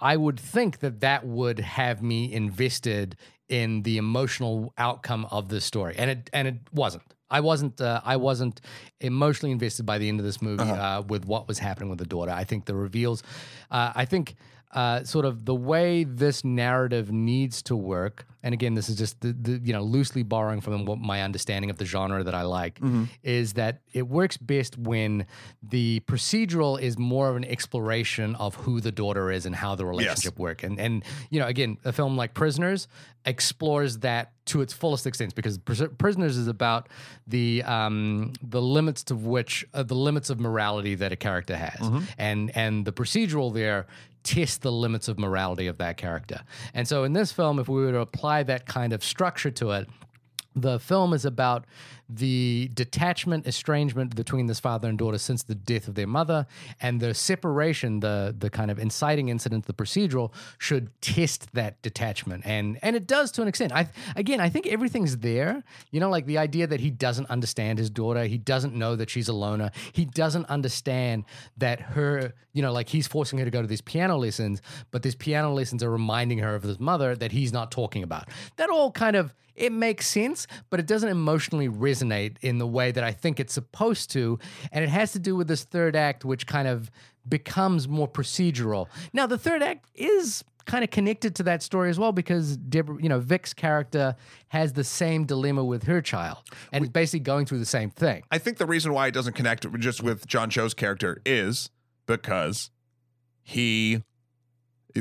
I would think that that would have me invested in the emotional outcome of this story, and it and it wasn't. I wasn't. Uh, I wasn't emotionally invested by the end of this movie uh with what was happening with the daughter. I think the reveals. Uh, I think uh, sort of the way this narrative needs to work. And again, this is just the, the you know loosely borrowing from what my understanding of the genre that I like is that it works best when the procedural is more of an exploration of who the daughter is and how the relationship work. And and you know again, a film like Prisoners explores that to its fullest extent because Pris- Prisoners is about the um, the limits to which uh, the limits of morality that a character has, and and the procedural there test the limits of morality of that character. And so in this film, if we were to apply that kind of structure to it, the film is about the detachment, estrangement between this father and daughter since the death of their mother, and the separation, the the kind of inciting incident, the procedural, should test that detachment, and and it does to an extent. I again, I think everything's there. You know, like the idea that he doesn't understand his daughter, he doesn't know that she's a loner, he doesn't understand that her, you know, like he's forcing her to go to these piano lessons, but these piano lessons are reminding her of his mother that he's not talking about. That all kind of it makes sense, but it doesn't emotionally resonate in the way that I think it's supposed to. And it has to do with this third act, which kind of becomes more procedural. Now, the third act is kind of connected to that story as well because Deborah, you know, Vic's character has the same dilemma with her child and is basically going through the same thing. I think the reason why it doesn't connect just with John Cho's character is because he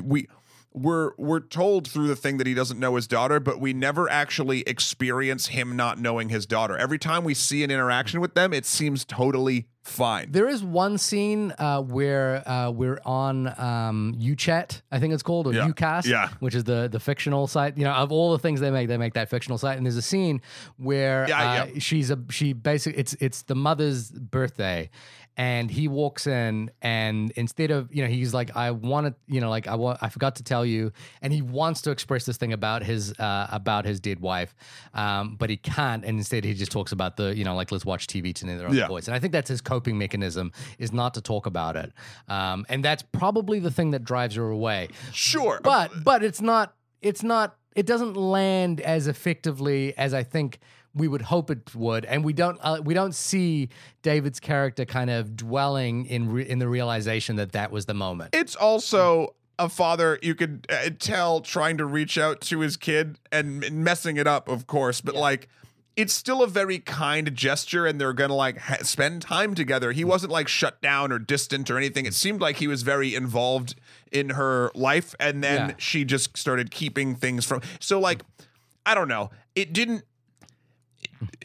we we're we're told through the thing that he doesn't know his daughter, but we never actually experience him not knowing his daughter. Every time we see an interaction with them, it seems totally fine. There is one scene uh, where uh, we're on um, UChat, I think it's called, or Yeah. YouCast, Yeah. which is the the fictional site. You know, of all the things they make, they make that fictional site. And there's a scene where Yeah, uh, yeah. she's a she basically it's it's the mother's birthday. And he walks in, and instead of you know, he's like, "I want to, you know, like I want, I forgot to tell you," and he wants to express this thing about his uh, about his dead wife, um, but he can't, and instead he just talks about the, you know, like let's watch TV to their own Yeah. voice. And I think that's his coping mechanism is not to talk about it. Um, and that's probably the thing that drives her away. Sure. But but it's not it's not it doesn't land as effectively as I think we would hope it would, and we don't uh, we don't see David's character kind of dwelling in re- in the realization that that was the moment. it's also a father you could uh, tell trying to reach out to his kid and messing it up of course but like it's still a very kind gesture and they're gonna like ha- spend time together. He wasn't like shut down or distant or anything. It seemed like he was very involved in her life and then Yeah. she just started keeping things from so like i don't know. It didn't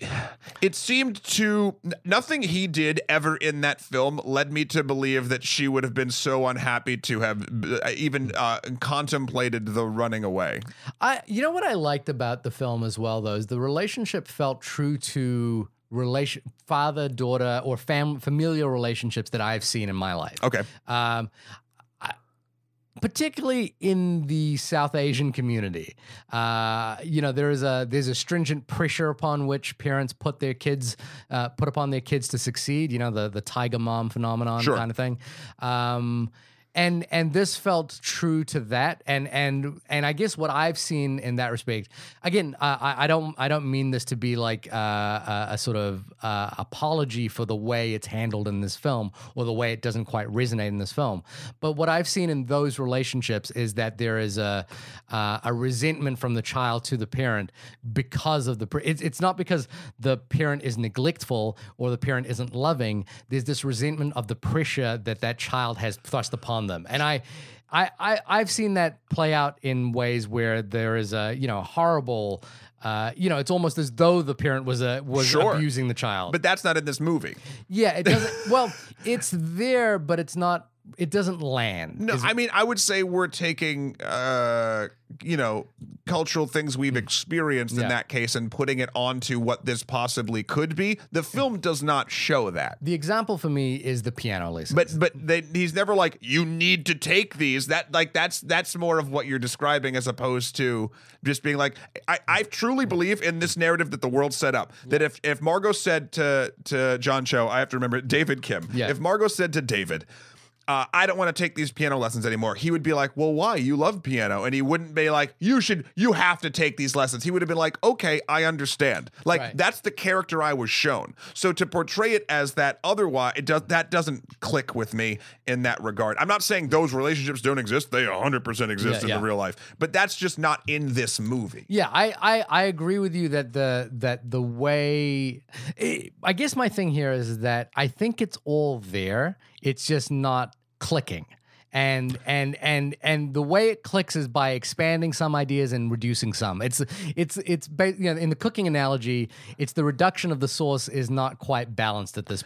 [sighs] it seemed to nothing he did ever in that film led me to believe that she would have been so unhappy to have uh, even uh, contemplated the running away. I you know what I liked about the film as well though is the relationship felt true to relation father daughter or fam familial relationships that I've seen in my life. Okay, Um, particularly in the South Asian community, uh, you know, there is a there's a stringent pressure upon which parents put their kids uh, put upon their kids to succeed. You know, the the tiger mom phenomenon Sure. kind of thing. Um, and and this felt true to that. And and and i guess what i've seen in that respect again I, I don't i don't mean this to be like uh, a, a sort of uh, apology for the way it's handled in this film or the way it doesn't quite resonate in this film. But what i've seen in those relationships is that there is a uh, a resentment from the child to the parent because of the it's, it's not because the parent is neglectful or the parent isn't loving. There's this resentment of the pressure that that child has thrust upon them and i I, I I've seen that play out in ways where there is a you know horrible, uh, you know it's almost as though the parent was a was Sure. abusing the child. But that's not in this movie. yeah, it doesn't. well, it's there, but it's not. It doesn't land. No, I mean, I would say we're taking, uh, you know, cultural things we've experienced in that case and putting it onto what this possibly could be. The film does not show that. the example for me is the piano lesson. But but they, he's never like you need to take these. That like that's that's more of what you're describing as opposed to just being like I, I truly believe in this narrative that the world set up. That if if Margot said to to John Cho, I have to remember David Kim. Yeah. If Margot said to David. Uh, I don't want to take these piano lessons anymore. He would be like, "Well, why? You love piano," and he wouldn't be like, "You should, you have to take these lessons." He would have been like, "Okay, I understand." Like Right. that's the character I was shown. So to portray it as that otherwise, it does that doesn't click with me in that regard. I'm not saying those relationships don't exist; they 100 percent exist Yeah, in yeah. the real life, but that's just not in this movie. Yeah, I, I I agree with you that the that the way eh, I guess my thing here is that I think it's all there. It's just not clicking. And and and and the way it clicks is by expanding some ideas and reducing some. It's it's it's you know, in the cooking analogy, it's the reduction of the sauce is not quite balanced at this.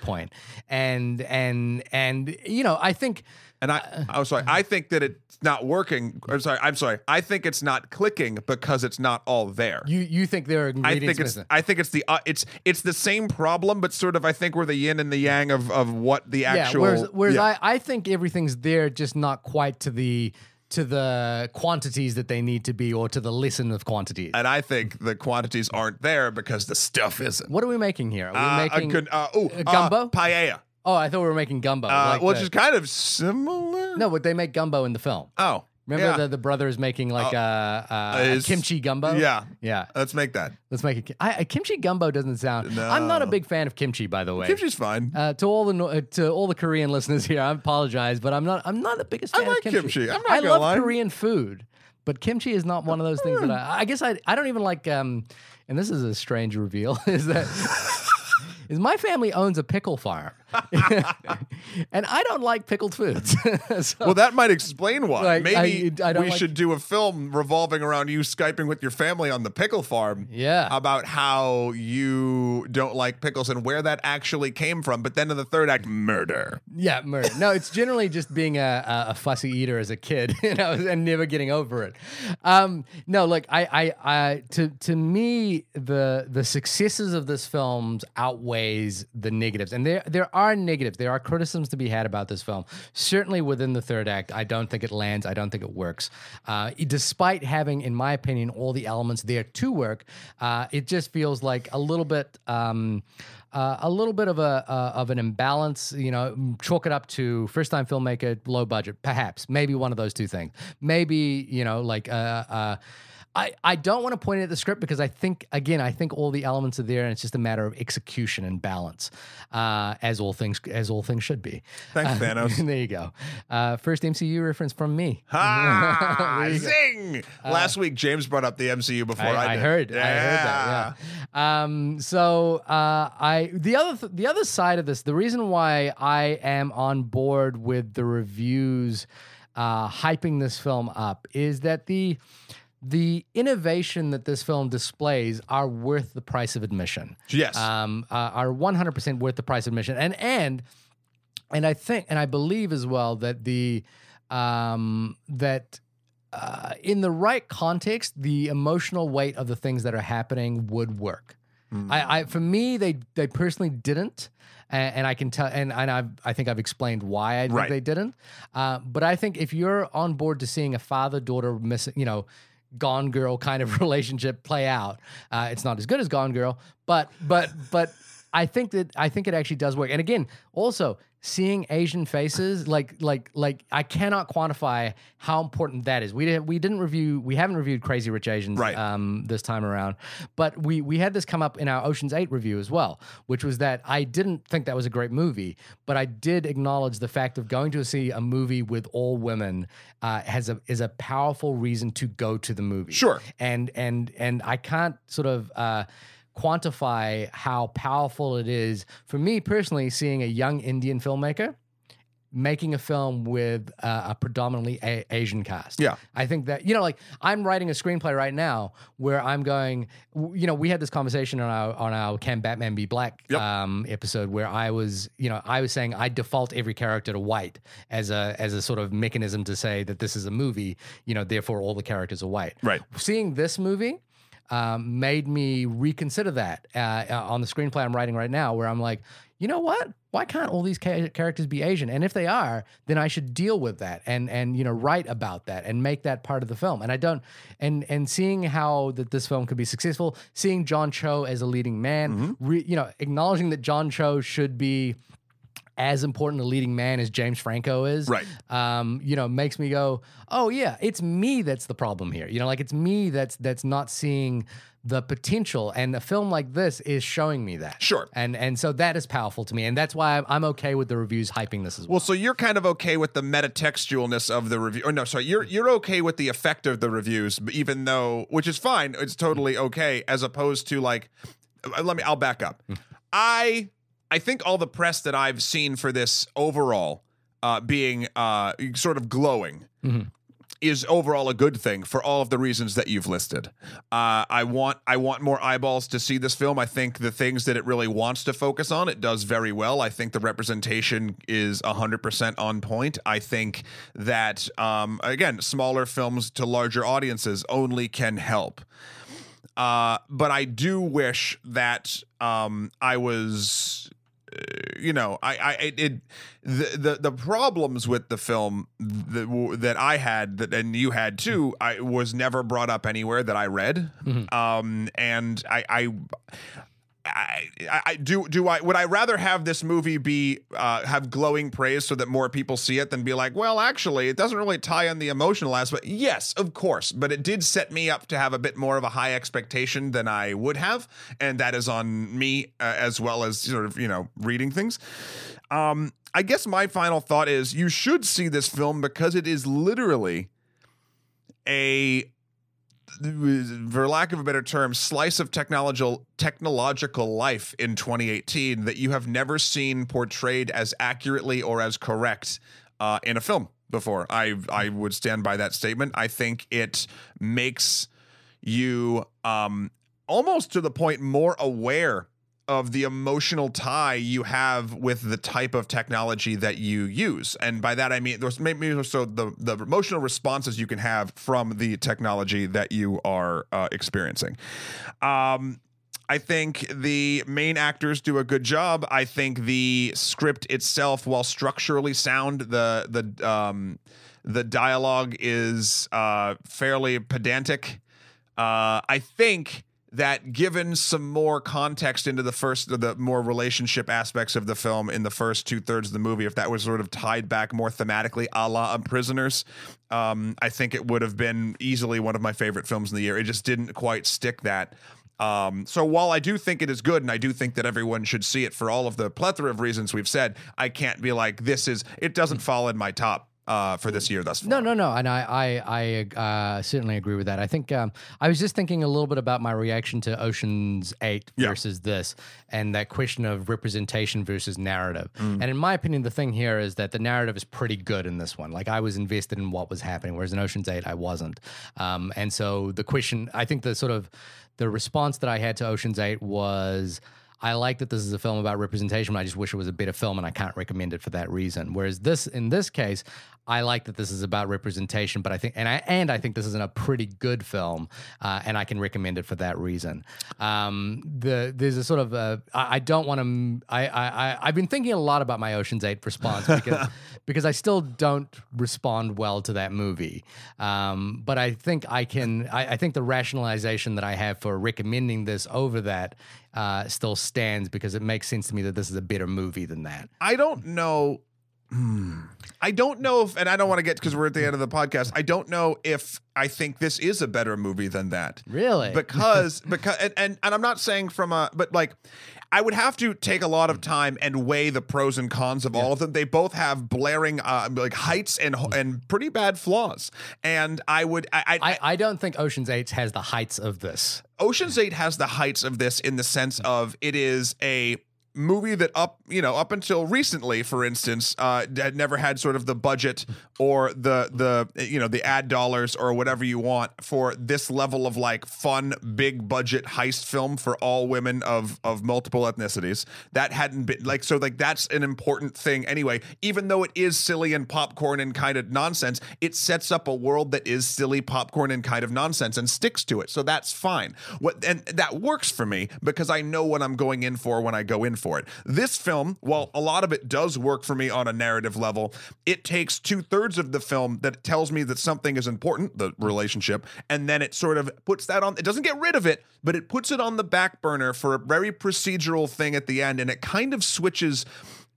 And and and you know, I think And I, I'm sorry, I think that it's not working. I'm sorry, I'm sorry. I think it's not clicking because it's not all there. you you think there are I think it's missing. I think it's the uh, it's it's the same problem, but sort of I think we're the yin and the yang of of what the actual. Yeah, whereas, whereas yeah. I, I think everything's there, just not quite to the to the quantities that they need to be, or to the lesson of quantities. and I think the quantities aren't there because the stuff isn't. what are we making here? Are we Uh, making? a good, uh, ooh, a gumbo? uh, paella, oh, I thought we were making gumbo. uh, like which the- is kind of similar. no, but they make gumbo in the film. Oh, Remember yeah. the the is making like a, a, a is- kimchi gumbo? Yeah, yeah. let's make that. Let's make it. I, a kimchi gumbo doesn't sound. I'm not a big fan of kimchi, by the way. Kimchi's fine. Uh, to all the uh, to all the Korean listeners here, I apologize, but I'm not I'm not the biggest I fan like of kimchi. kimchi. I'm not I love lie. Korean food, but kimchi is not one of those things that I I guess I I don't even like um and this is a strange reveal [laughs] is that [laughs] is my family owns a pickle farm. [laughs] and I don't like pickled foods. [laughs] so, well, that might explain why. Like, Maybe I- I we like- should do a film revolving around you skyping with your family on the pickle farm. Yeah. About how you don't like pickles and where that actually came from. But then in the third act, murder. Yeah, murder. No, it's generally just being a, a, fussy eater as a kid, [laughs] you know, and never getting over it. Um, no, like I, I, I, to to me, the the successes of this film outweighs the negatives, and there there are negatives. There are criticisms to be had about this film. Certainly within the third act, I don't think it lands. I don't think it works. Uh, despite having, in my opinion, all the elements there to work, uh, it just feels like a little bit. Um, uh, a little bit of a uh, of an imbalance, you know, chalk it up to first time filmmaker, low budget, perhaps, maybe one of those two things. Maybe you know, like uh, uh, I I don't want to point it at the script because I think again I think all the elements are there and it's just a matter of execution and balance, uh, as all things as all things should be. Thanks, Thanos. [laughs] there you go. Uh, first MCU reference from me. Ha! [laughs] There you go. Zing! Last week, James brought up the MCU before I, I, I heard. I heard that. Yeah. Um. So, uh, I the other th- the other side of this, the reason why I am on board with the reviews, uh, hyping this film up, is that the the innovation that this film displays are worth the price of admission. Yes. Um. Uh, are 100% worth the price of admission, and and and I think and I believe as well that the um that uh, in the right context, the emotional weight of the things that are happening would work. I, I, for me, they they personally didn't, and, and I can tell, and, and I've, I think I've explained why I think Right. they didn't. Uh, but I think if you're on board to seeing a father daughter missing, you know. Gone Girl kind of [laughs] relationship play out. Uh, it's not as good as Gone Girl, but but but I think that I think it actually does work. And again, also seeing Asian faces, like like like I cannot quantify how important that is. We did, we didn't review we haven't reviewed Crazy Rich Asians Right. um, this time around, but we we had this come up in our Ocean's Eight review as well, which was that I didn't think that was a great movie, but I did acknowledge the fact of going to see a movie with all women uh, has a is a powerful reason to go to the movie. Sure. and and and I can't sort of. Uh, quantify how powerful it is for me personally seeing a young Indian filmmaker making a film with uh, a predominantly a- Asian cast. Yeah. I think that you know like I'm writing a screenplay right now where I'm going w- you know we had this conversation on our on our Can Batman Be Black Yep. um, episode where I was you know I was saying I default every character to white as a as a sort of mechanism to say that this is a movie you know therefore all the characters are white. Right. Seeing this movie um, made me reconsider that uh, uh, on the screenplay I'm writing right now, where I'm like, you know what? Why can't all these ca- characters be Asian? And if they are, then I should deal with that and and you know write about that and make that part of the film. And I don't and and seeing how that this film could be successful, seeing John Cho as a leading man, re, you know, acknowledging that John Cho should be as important a leading man as James Franco is, Right. Um, you know, makes me go, oh yeah, it's me that's the problem here. You know, like it's me that's that's not seeing the potential, and a film like this is showing me that. Sure. and and so that is powerful to me, and that's why I'm, I'm okay with the reviews hyping this as well. Well, so you're kind of okay with the metatextualness of the review. Or no, sorry, you're you're okay with the effect of the reviews, even though, which is fine, it's totally okay. As opposed to like, uh, let me, I'll back up. I I think all the press that I've seen for this overall, uh, being uh sort of glowing. Is overall a good thing for all of the reasons that you've listed. Uh, I want I want more eyeballs to see this film. I think the things that it really wants to focus on, it does very well. I think the representation is hundred percent on point. I think that um, again, smaller films to larger audiences only can help. Uh, but I do wish that um, I was you know, I, I, it, the, the, the problems with the film that, that I had that, and you had too, I was never brought up anywhere that I read. Um, and I, I, I, I do do I would I rather have this movie be uh, have glowing praise so that more people see it than be like well actually it doesn't really tie in the emotional aspect. Yes of course but it did set me up to have a bit more of a high expectation than I would have and that is on me uh, as well as sort of you know reading things. Um I guess my final thought is you should see this film because it is literally a for lack of a better term, slice of technological technological life in 2018 that you have never seen portrayed as accurately or as correct uh, in a film before. I I would stand by that statement. I think it makes you um, almost to the point more aware of the emotional tie you have with the type of technology that you use. And by that I mean there's maybe also the the emotional responses you can have from the technology that you are uh, experiencing. Um I think the main actors do a good job. I think the script itself, while structurally sound, the the um, the dialogue is uh, fairly pedantic. Uh, I think that given some more context into the first, the more relationship aspects of the film in the first two thirds of the movie, if that was sort of tied back more thematically, a la Prisoners, um, I think it would have been easily one of my favorite films in the year. It just didn't quite stick that. Um, so while I do think it is good, and I do think that everyone should see it for all of the plethora of reasons we've said, I can't be like this is. It doesn't fall in my top uh, for this year thus far. No, no, no, and I, I, I uh, certainly agree with that. I think um, I was just thinking a little bit about my reaction to Ocean's Eight Yeah. versus this, and that question of representation versus narrative. Mm. And in my opinion, the thing here is that the narrative is pretty good in this one. Like I was invested in what was happening, whereas in Ocean's Eight, I wasn't. Um, and so the question, I think, the sort of the response that I had to Ocean's Eight was. I like that this is a film about representation, but I just wish it was a better film, and I can't recommend it for that reason. Whereas this, in this case, I like that this is about representation, but I think, and I and I think this is a pretty good film, uh, and I can recommend it for that reason. Um, the there's a sort of a, I, I don't want to. I, I I I've been thinking a lot about my Ocean's Eight response [laughs] because because I still don't respond well to that movie. Um, but I think I can. I, I, think the rationalization that I have for recommending this over that uh, still stands because it makes sense to me that this is a better movie than that. I don't know. Hmm. I don't know if, and I don't want to get because we're at the end of the podcast. I don't know if I think this is a better movie than that. Really? [laughs] Because because and, and and I'm not saying from a but like I would have to take a lot of time and weigh the pros and cons of yeah. all of them. They both have blaring uh, like heights and and pretty bad flaws. And I would I I, I don't think Ocean's Eight has the heights of this. Ocean's Eight has the heights of this in the sense of it is a movie that up you know up until recently for instance uh had never had sort of the budget or the the you know the ad dollars or whatever you want for this level of like fun big budget heist film for all women of of multiple ethnicities. That hadn't been like so like that's an important thing anyway. Even though it is silly and popcorn and kind of nonsense it sets up a world that is silly popcorn and kind of nonsense and sticks to it. So that's fine. What and that works for me because I know what I'm going in for when I go in for it. This film, while a lot of it does work for me on a narrative level, it takes two thirds of the film that tells me that something is important, the relationship, and then it sort of puts that on. It doesn't get rid of it, but it puts it on the back burner for a very procedural thing at the end, and it kind of switches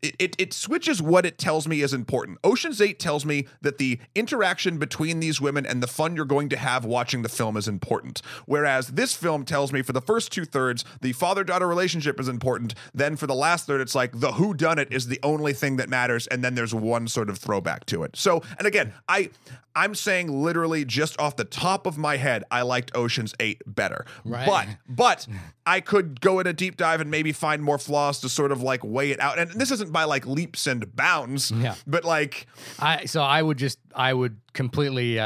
it, it, it, switches what it tells me is important. Ocean's 8 tells me that the interaction between these women and the fun you're going to have watching the film is important. Whereas this film tells me for the first two thirds, the father daughter relationship is important. Then for the last third, it's like the who done it is the only thing that matters. And then there's one sort of throwback to it. So, and again, I, I'm saying literally just off the top of my head, I liked Ocean's 8 better. Right. But, but I could go in a deep dive and maybe find more flaws to sort of like weigh it out. And this isn't by like leaps and bounds. Yeah. But like I so I would just I would completely, uh,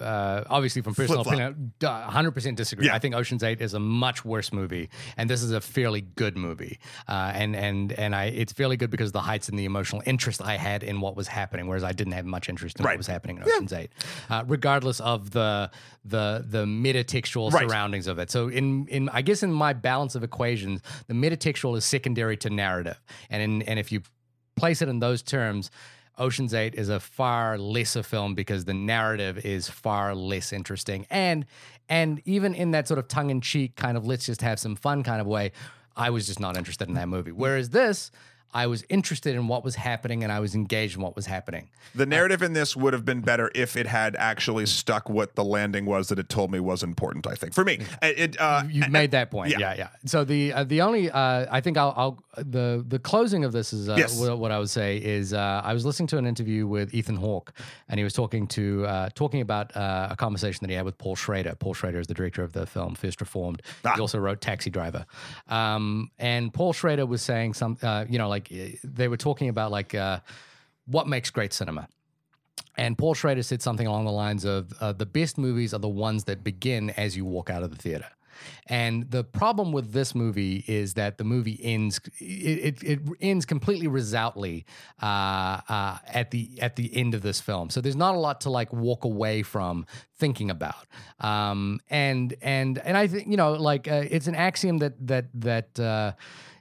uh, obviously from personal opinion, 100% disagree. Yeah. I think Ocean's Eight is a much worse movie, and this is a fairly good movie. Uh, and and and I, it's fairly good because of the heights and the emotional interest I had in what was happening, whereas I didn't have much interest in right. what was happening in Ocean's yeah. Eight, uh, regardless of the the the metatextual right. surroundings of it. So in in I guess in my balance of equations, the metatextual is secondary to narrative, and in, and if you place it in those terms Ocean's 8 is a far lesser film because the narrative is far less interesting. And and even in that sort of tongue-in-cheek kind of let's just have some fun kind of way, I was just not interested in that movie. Whereas this I was interested in what was happening and I was engaged in what was happening. The narrative uh, in this would have been better if it had actually stuck what the landing was that it told me was important. I think for me, it, uh, you, you made that point. Yeah, yeah. yeah. So the uh, the only uh, I think I'll, I'll, the the closing of this is uh, yes. what, what, I would say is uh, I was listening to an interview with Ethan Hawke and he was talking to talking about a conversation that he had with Paul Schrader. Paul Schrader is the director of the film First Reformed. Ah. He also wrote Taxi Driver, um, and Paul Schrader was saying some you know like like eh, they were talking about like uh, what makes great cinema. And Paul Schrader said something along the lines of uh, the best movies are the ones that begin as you walk out of the theater. And the problem with this movie is that the movie ends it, it, it ends completely resoutly uh, uh, at the at the end of this film. So there's not a lot to like walk away from thinking about. Um, and and and I think you know like uh, it's an axiom that that that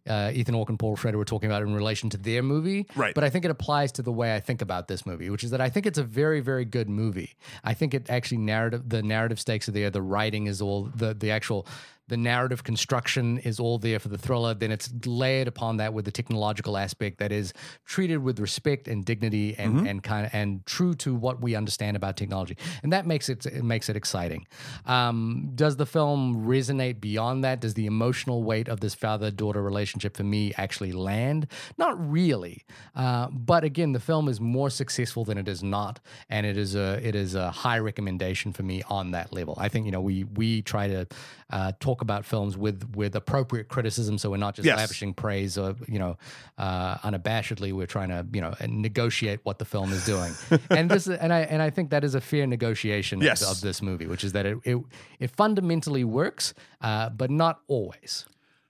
uh, Ethan Hawke and Paul Schrader were talking about in relation to their movie. Right. But I think it applies to the way I think about this movie, which is that I think it's a very, very good movie. I think it actually narrative the narrative stakes are there. The writing is all the the actual the narrative construction is all there for the thriller. Then it's layered upon that with the technological aspect that is treated with respect and dignity and mm-hmm. and kind of and true to what we understand about technology, and that makes it it makes it exciting. Um, does the film resonate beyond that? Does the emotional weight of this father daughter relationship for me actually land? Not really, uh, but again, the film is more successful than it is not, and it is a it is a high recommendation for me on that level. I think you know we we try to uh, talk about films with with appropriate criticism, so we're not just yes. lavishing praise or you know uh, unabashedly. We're trying to you know negotiate what the film is doing, [laughs] and this and I and I think that is a fair negotiation yes. of, of, this movie, which is that it it, it fundamentally works, uh, but not always.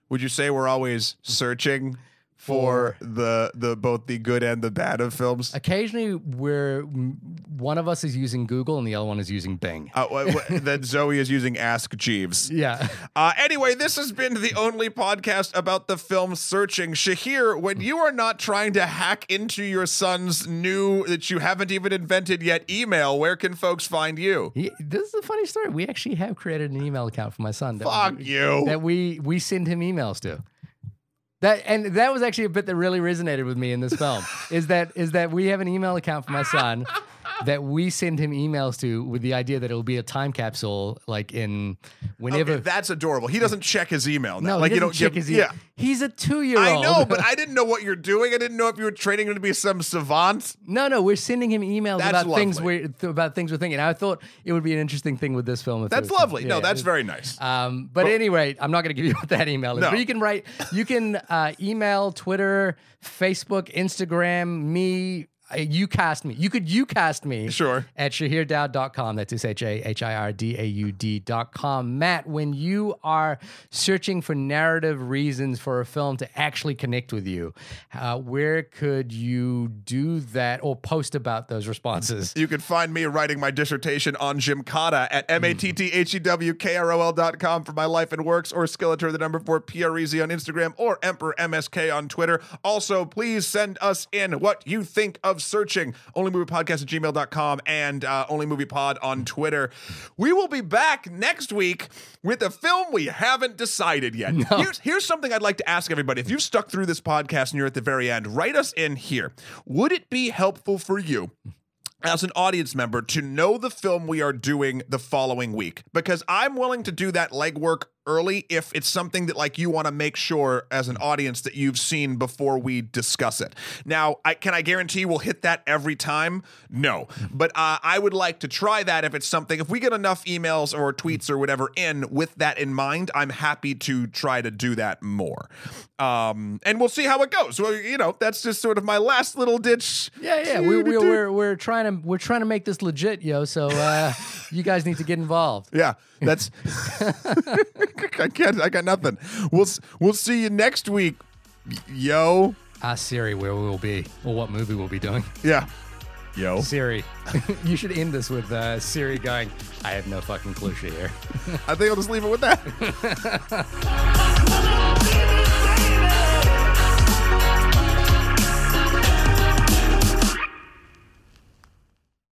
Would you say we're always searching for the the both the good and the bad of films. Occasionally, we're one of us is using Google and the other one is using Bing. Uh, wh- wh- that Zoe is using Ask Jeeves. Yeah. Uh, anyway, this has been the only podcast about the film Searching. Shahir, when you are not trying to hack into your son's new that you haven't even invented yet email, where can folks find you? He- this is a funny story. We actually have created an email account for my son. Fuck we, you. That we we send him emails to. That and that was actually a bit that really resonated with me in this film. is that is that we have an email account for my son [laughs] that we send him emails to with the idea that it'll be a time capsule, like in whenever. Okay, that's adorable. He doesn't check his email. Now. no, like he you doesn't don't check give. his yeah. email. He's a two-year-old. I know, but [laughs] I didn't know what you're doing. I didn't know if you were training him to be some savant. No, no, we're sending him emails That's about things lovely. we th- about things we're thinking. I thought it would be an interesting thing with this film. If That's lovely. no, that's very nice. Um, but, at any rate, I'm not going to give you [laughs] what that email is. No. But you can write, you can uh, email, Twitter, Facebook, Instagram, me. YouCast me. You could YouCast me Sure. at shahirdaud.com. That's S H A H I R D A U D.com. Matt, when you are searching for narrative reasons for a film to actually connect with you, uh, where could you do that or post about those responses? You can find me writing my dissertation on Jim Gymkata at M-A-T-T-H-E-W-K-R-O-L dot com for my life and works, or Skeletor, the number four, P-R-E-Z on Instagram, or Emperor MSK on Twitter. Also, please send us in what you think of searching. Onlymoviepodcast at gmail.com and uh, onlymoviepod on Twitter. We will be back next week with a film we haven't decided yet. Here's, here's something I'd like to ask everybody. If you've stuck through this podcast and you're at the very end, write us in here. Would it be helpful for you as an audience member to know the film we are doing the following week because I'm willing to do that legwork early if it's something that like you want to make sure as an audience that you've seen before we discuss it. Now, I can I guarantee we'll hit that every time? No, but uh, I would like to try that if it's something. If we get enough emails or tweets or whatever in with that in mind, I'm happy to try to do that more. Um, and we'll see how it goes. Well, you know, that's just sort of my last little ditch. Yeah, yeah, [laughs] we, we, we're we're trying to we're trying to make this legit, yo. So uh, [laughs] you guys need to get involved. Yeah, that's. [laughs] I can't. I got nothing. We'll we'll see you next week, yo. Ask Siri where we will be or what movie we'll be doing. Yeah, yo. Siri, [laughs] you should end this with uh, Siri going, "I have no fucking clue, here." [laughs] I think I'll just leave it with that.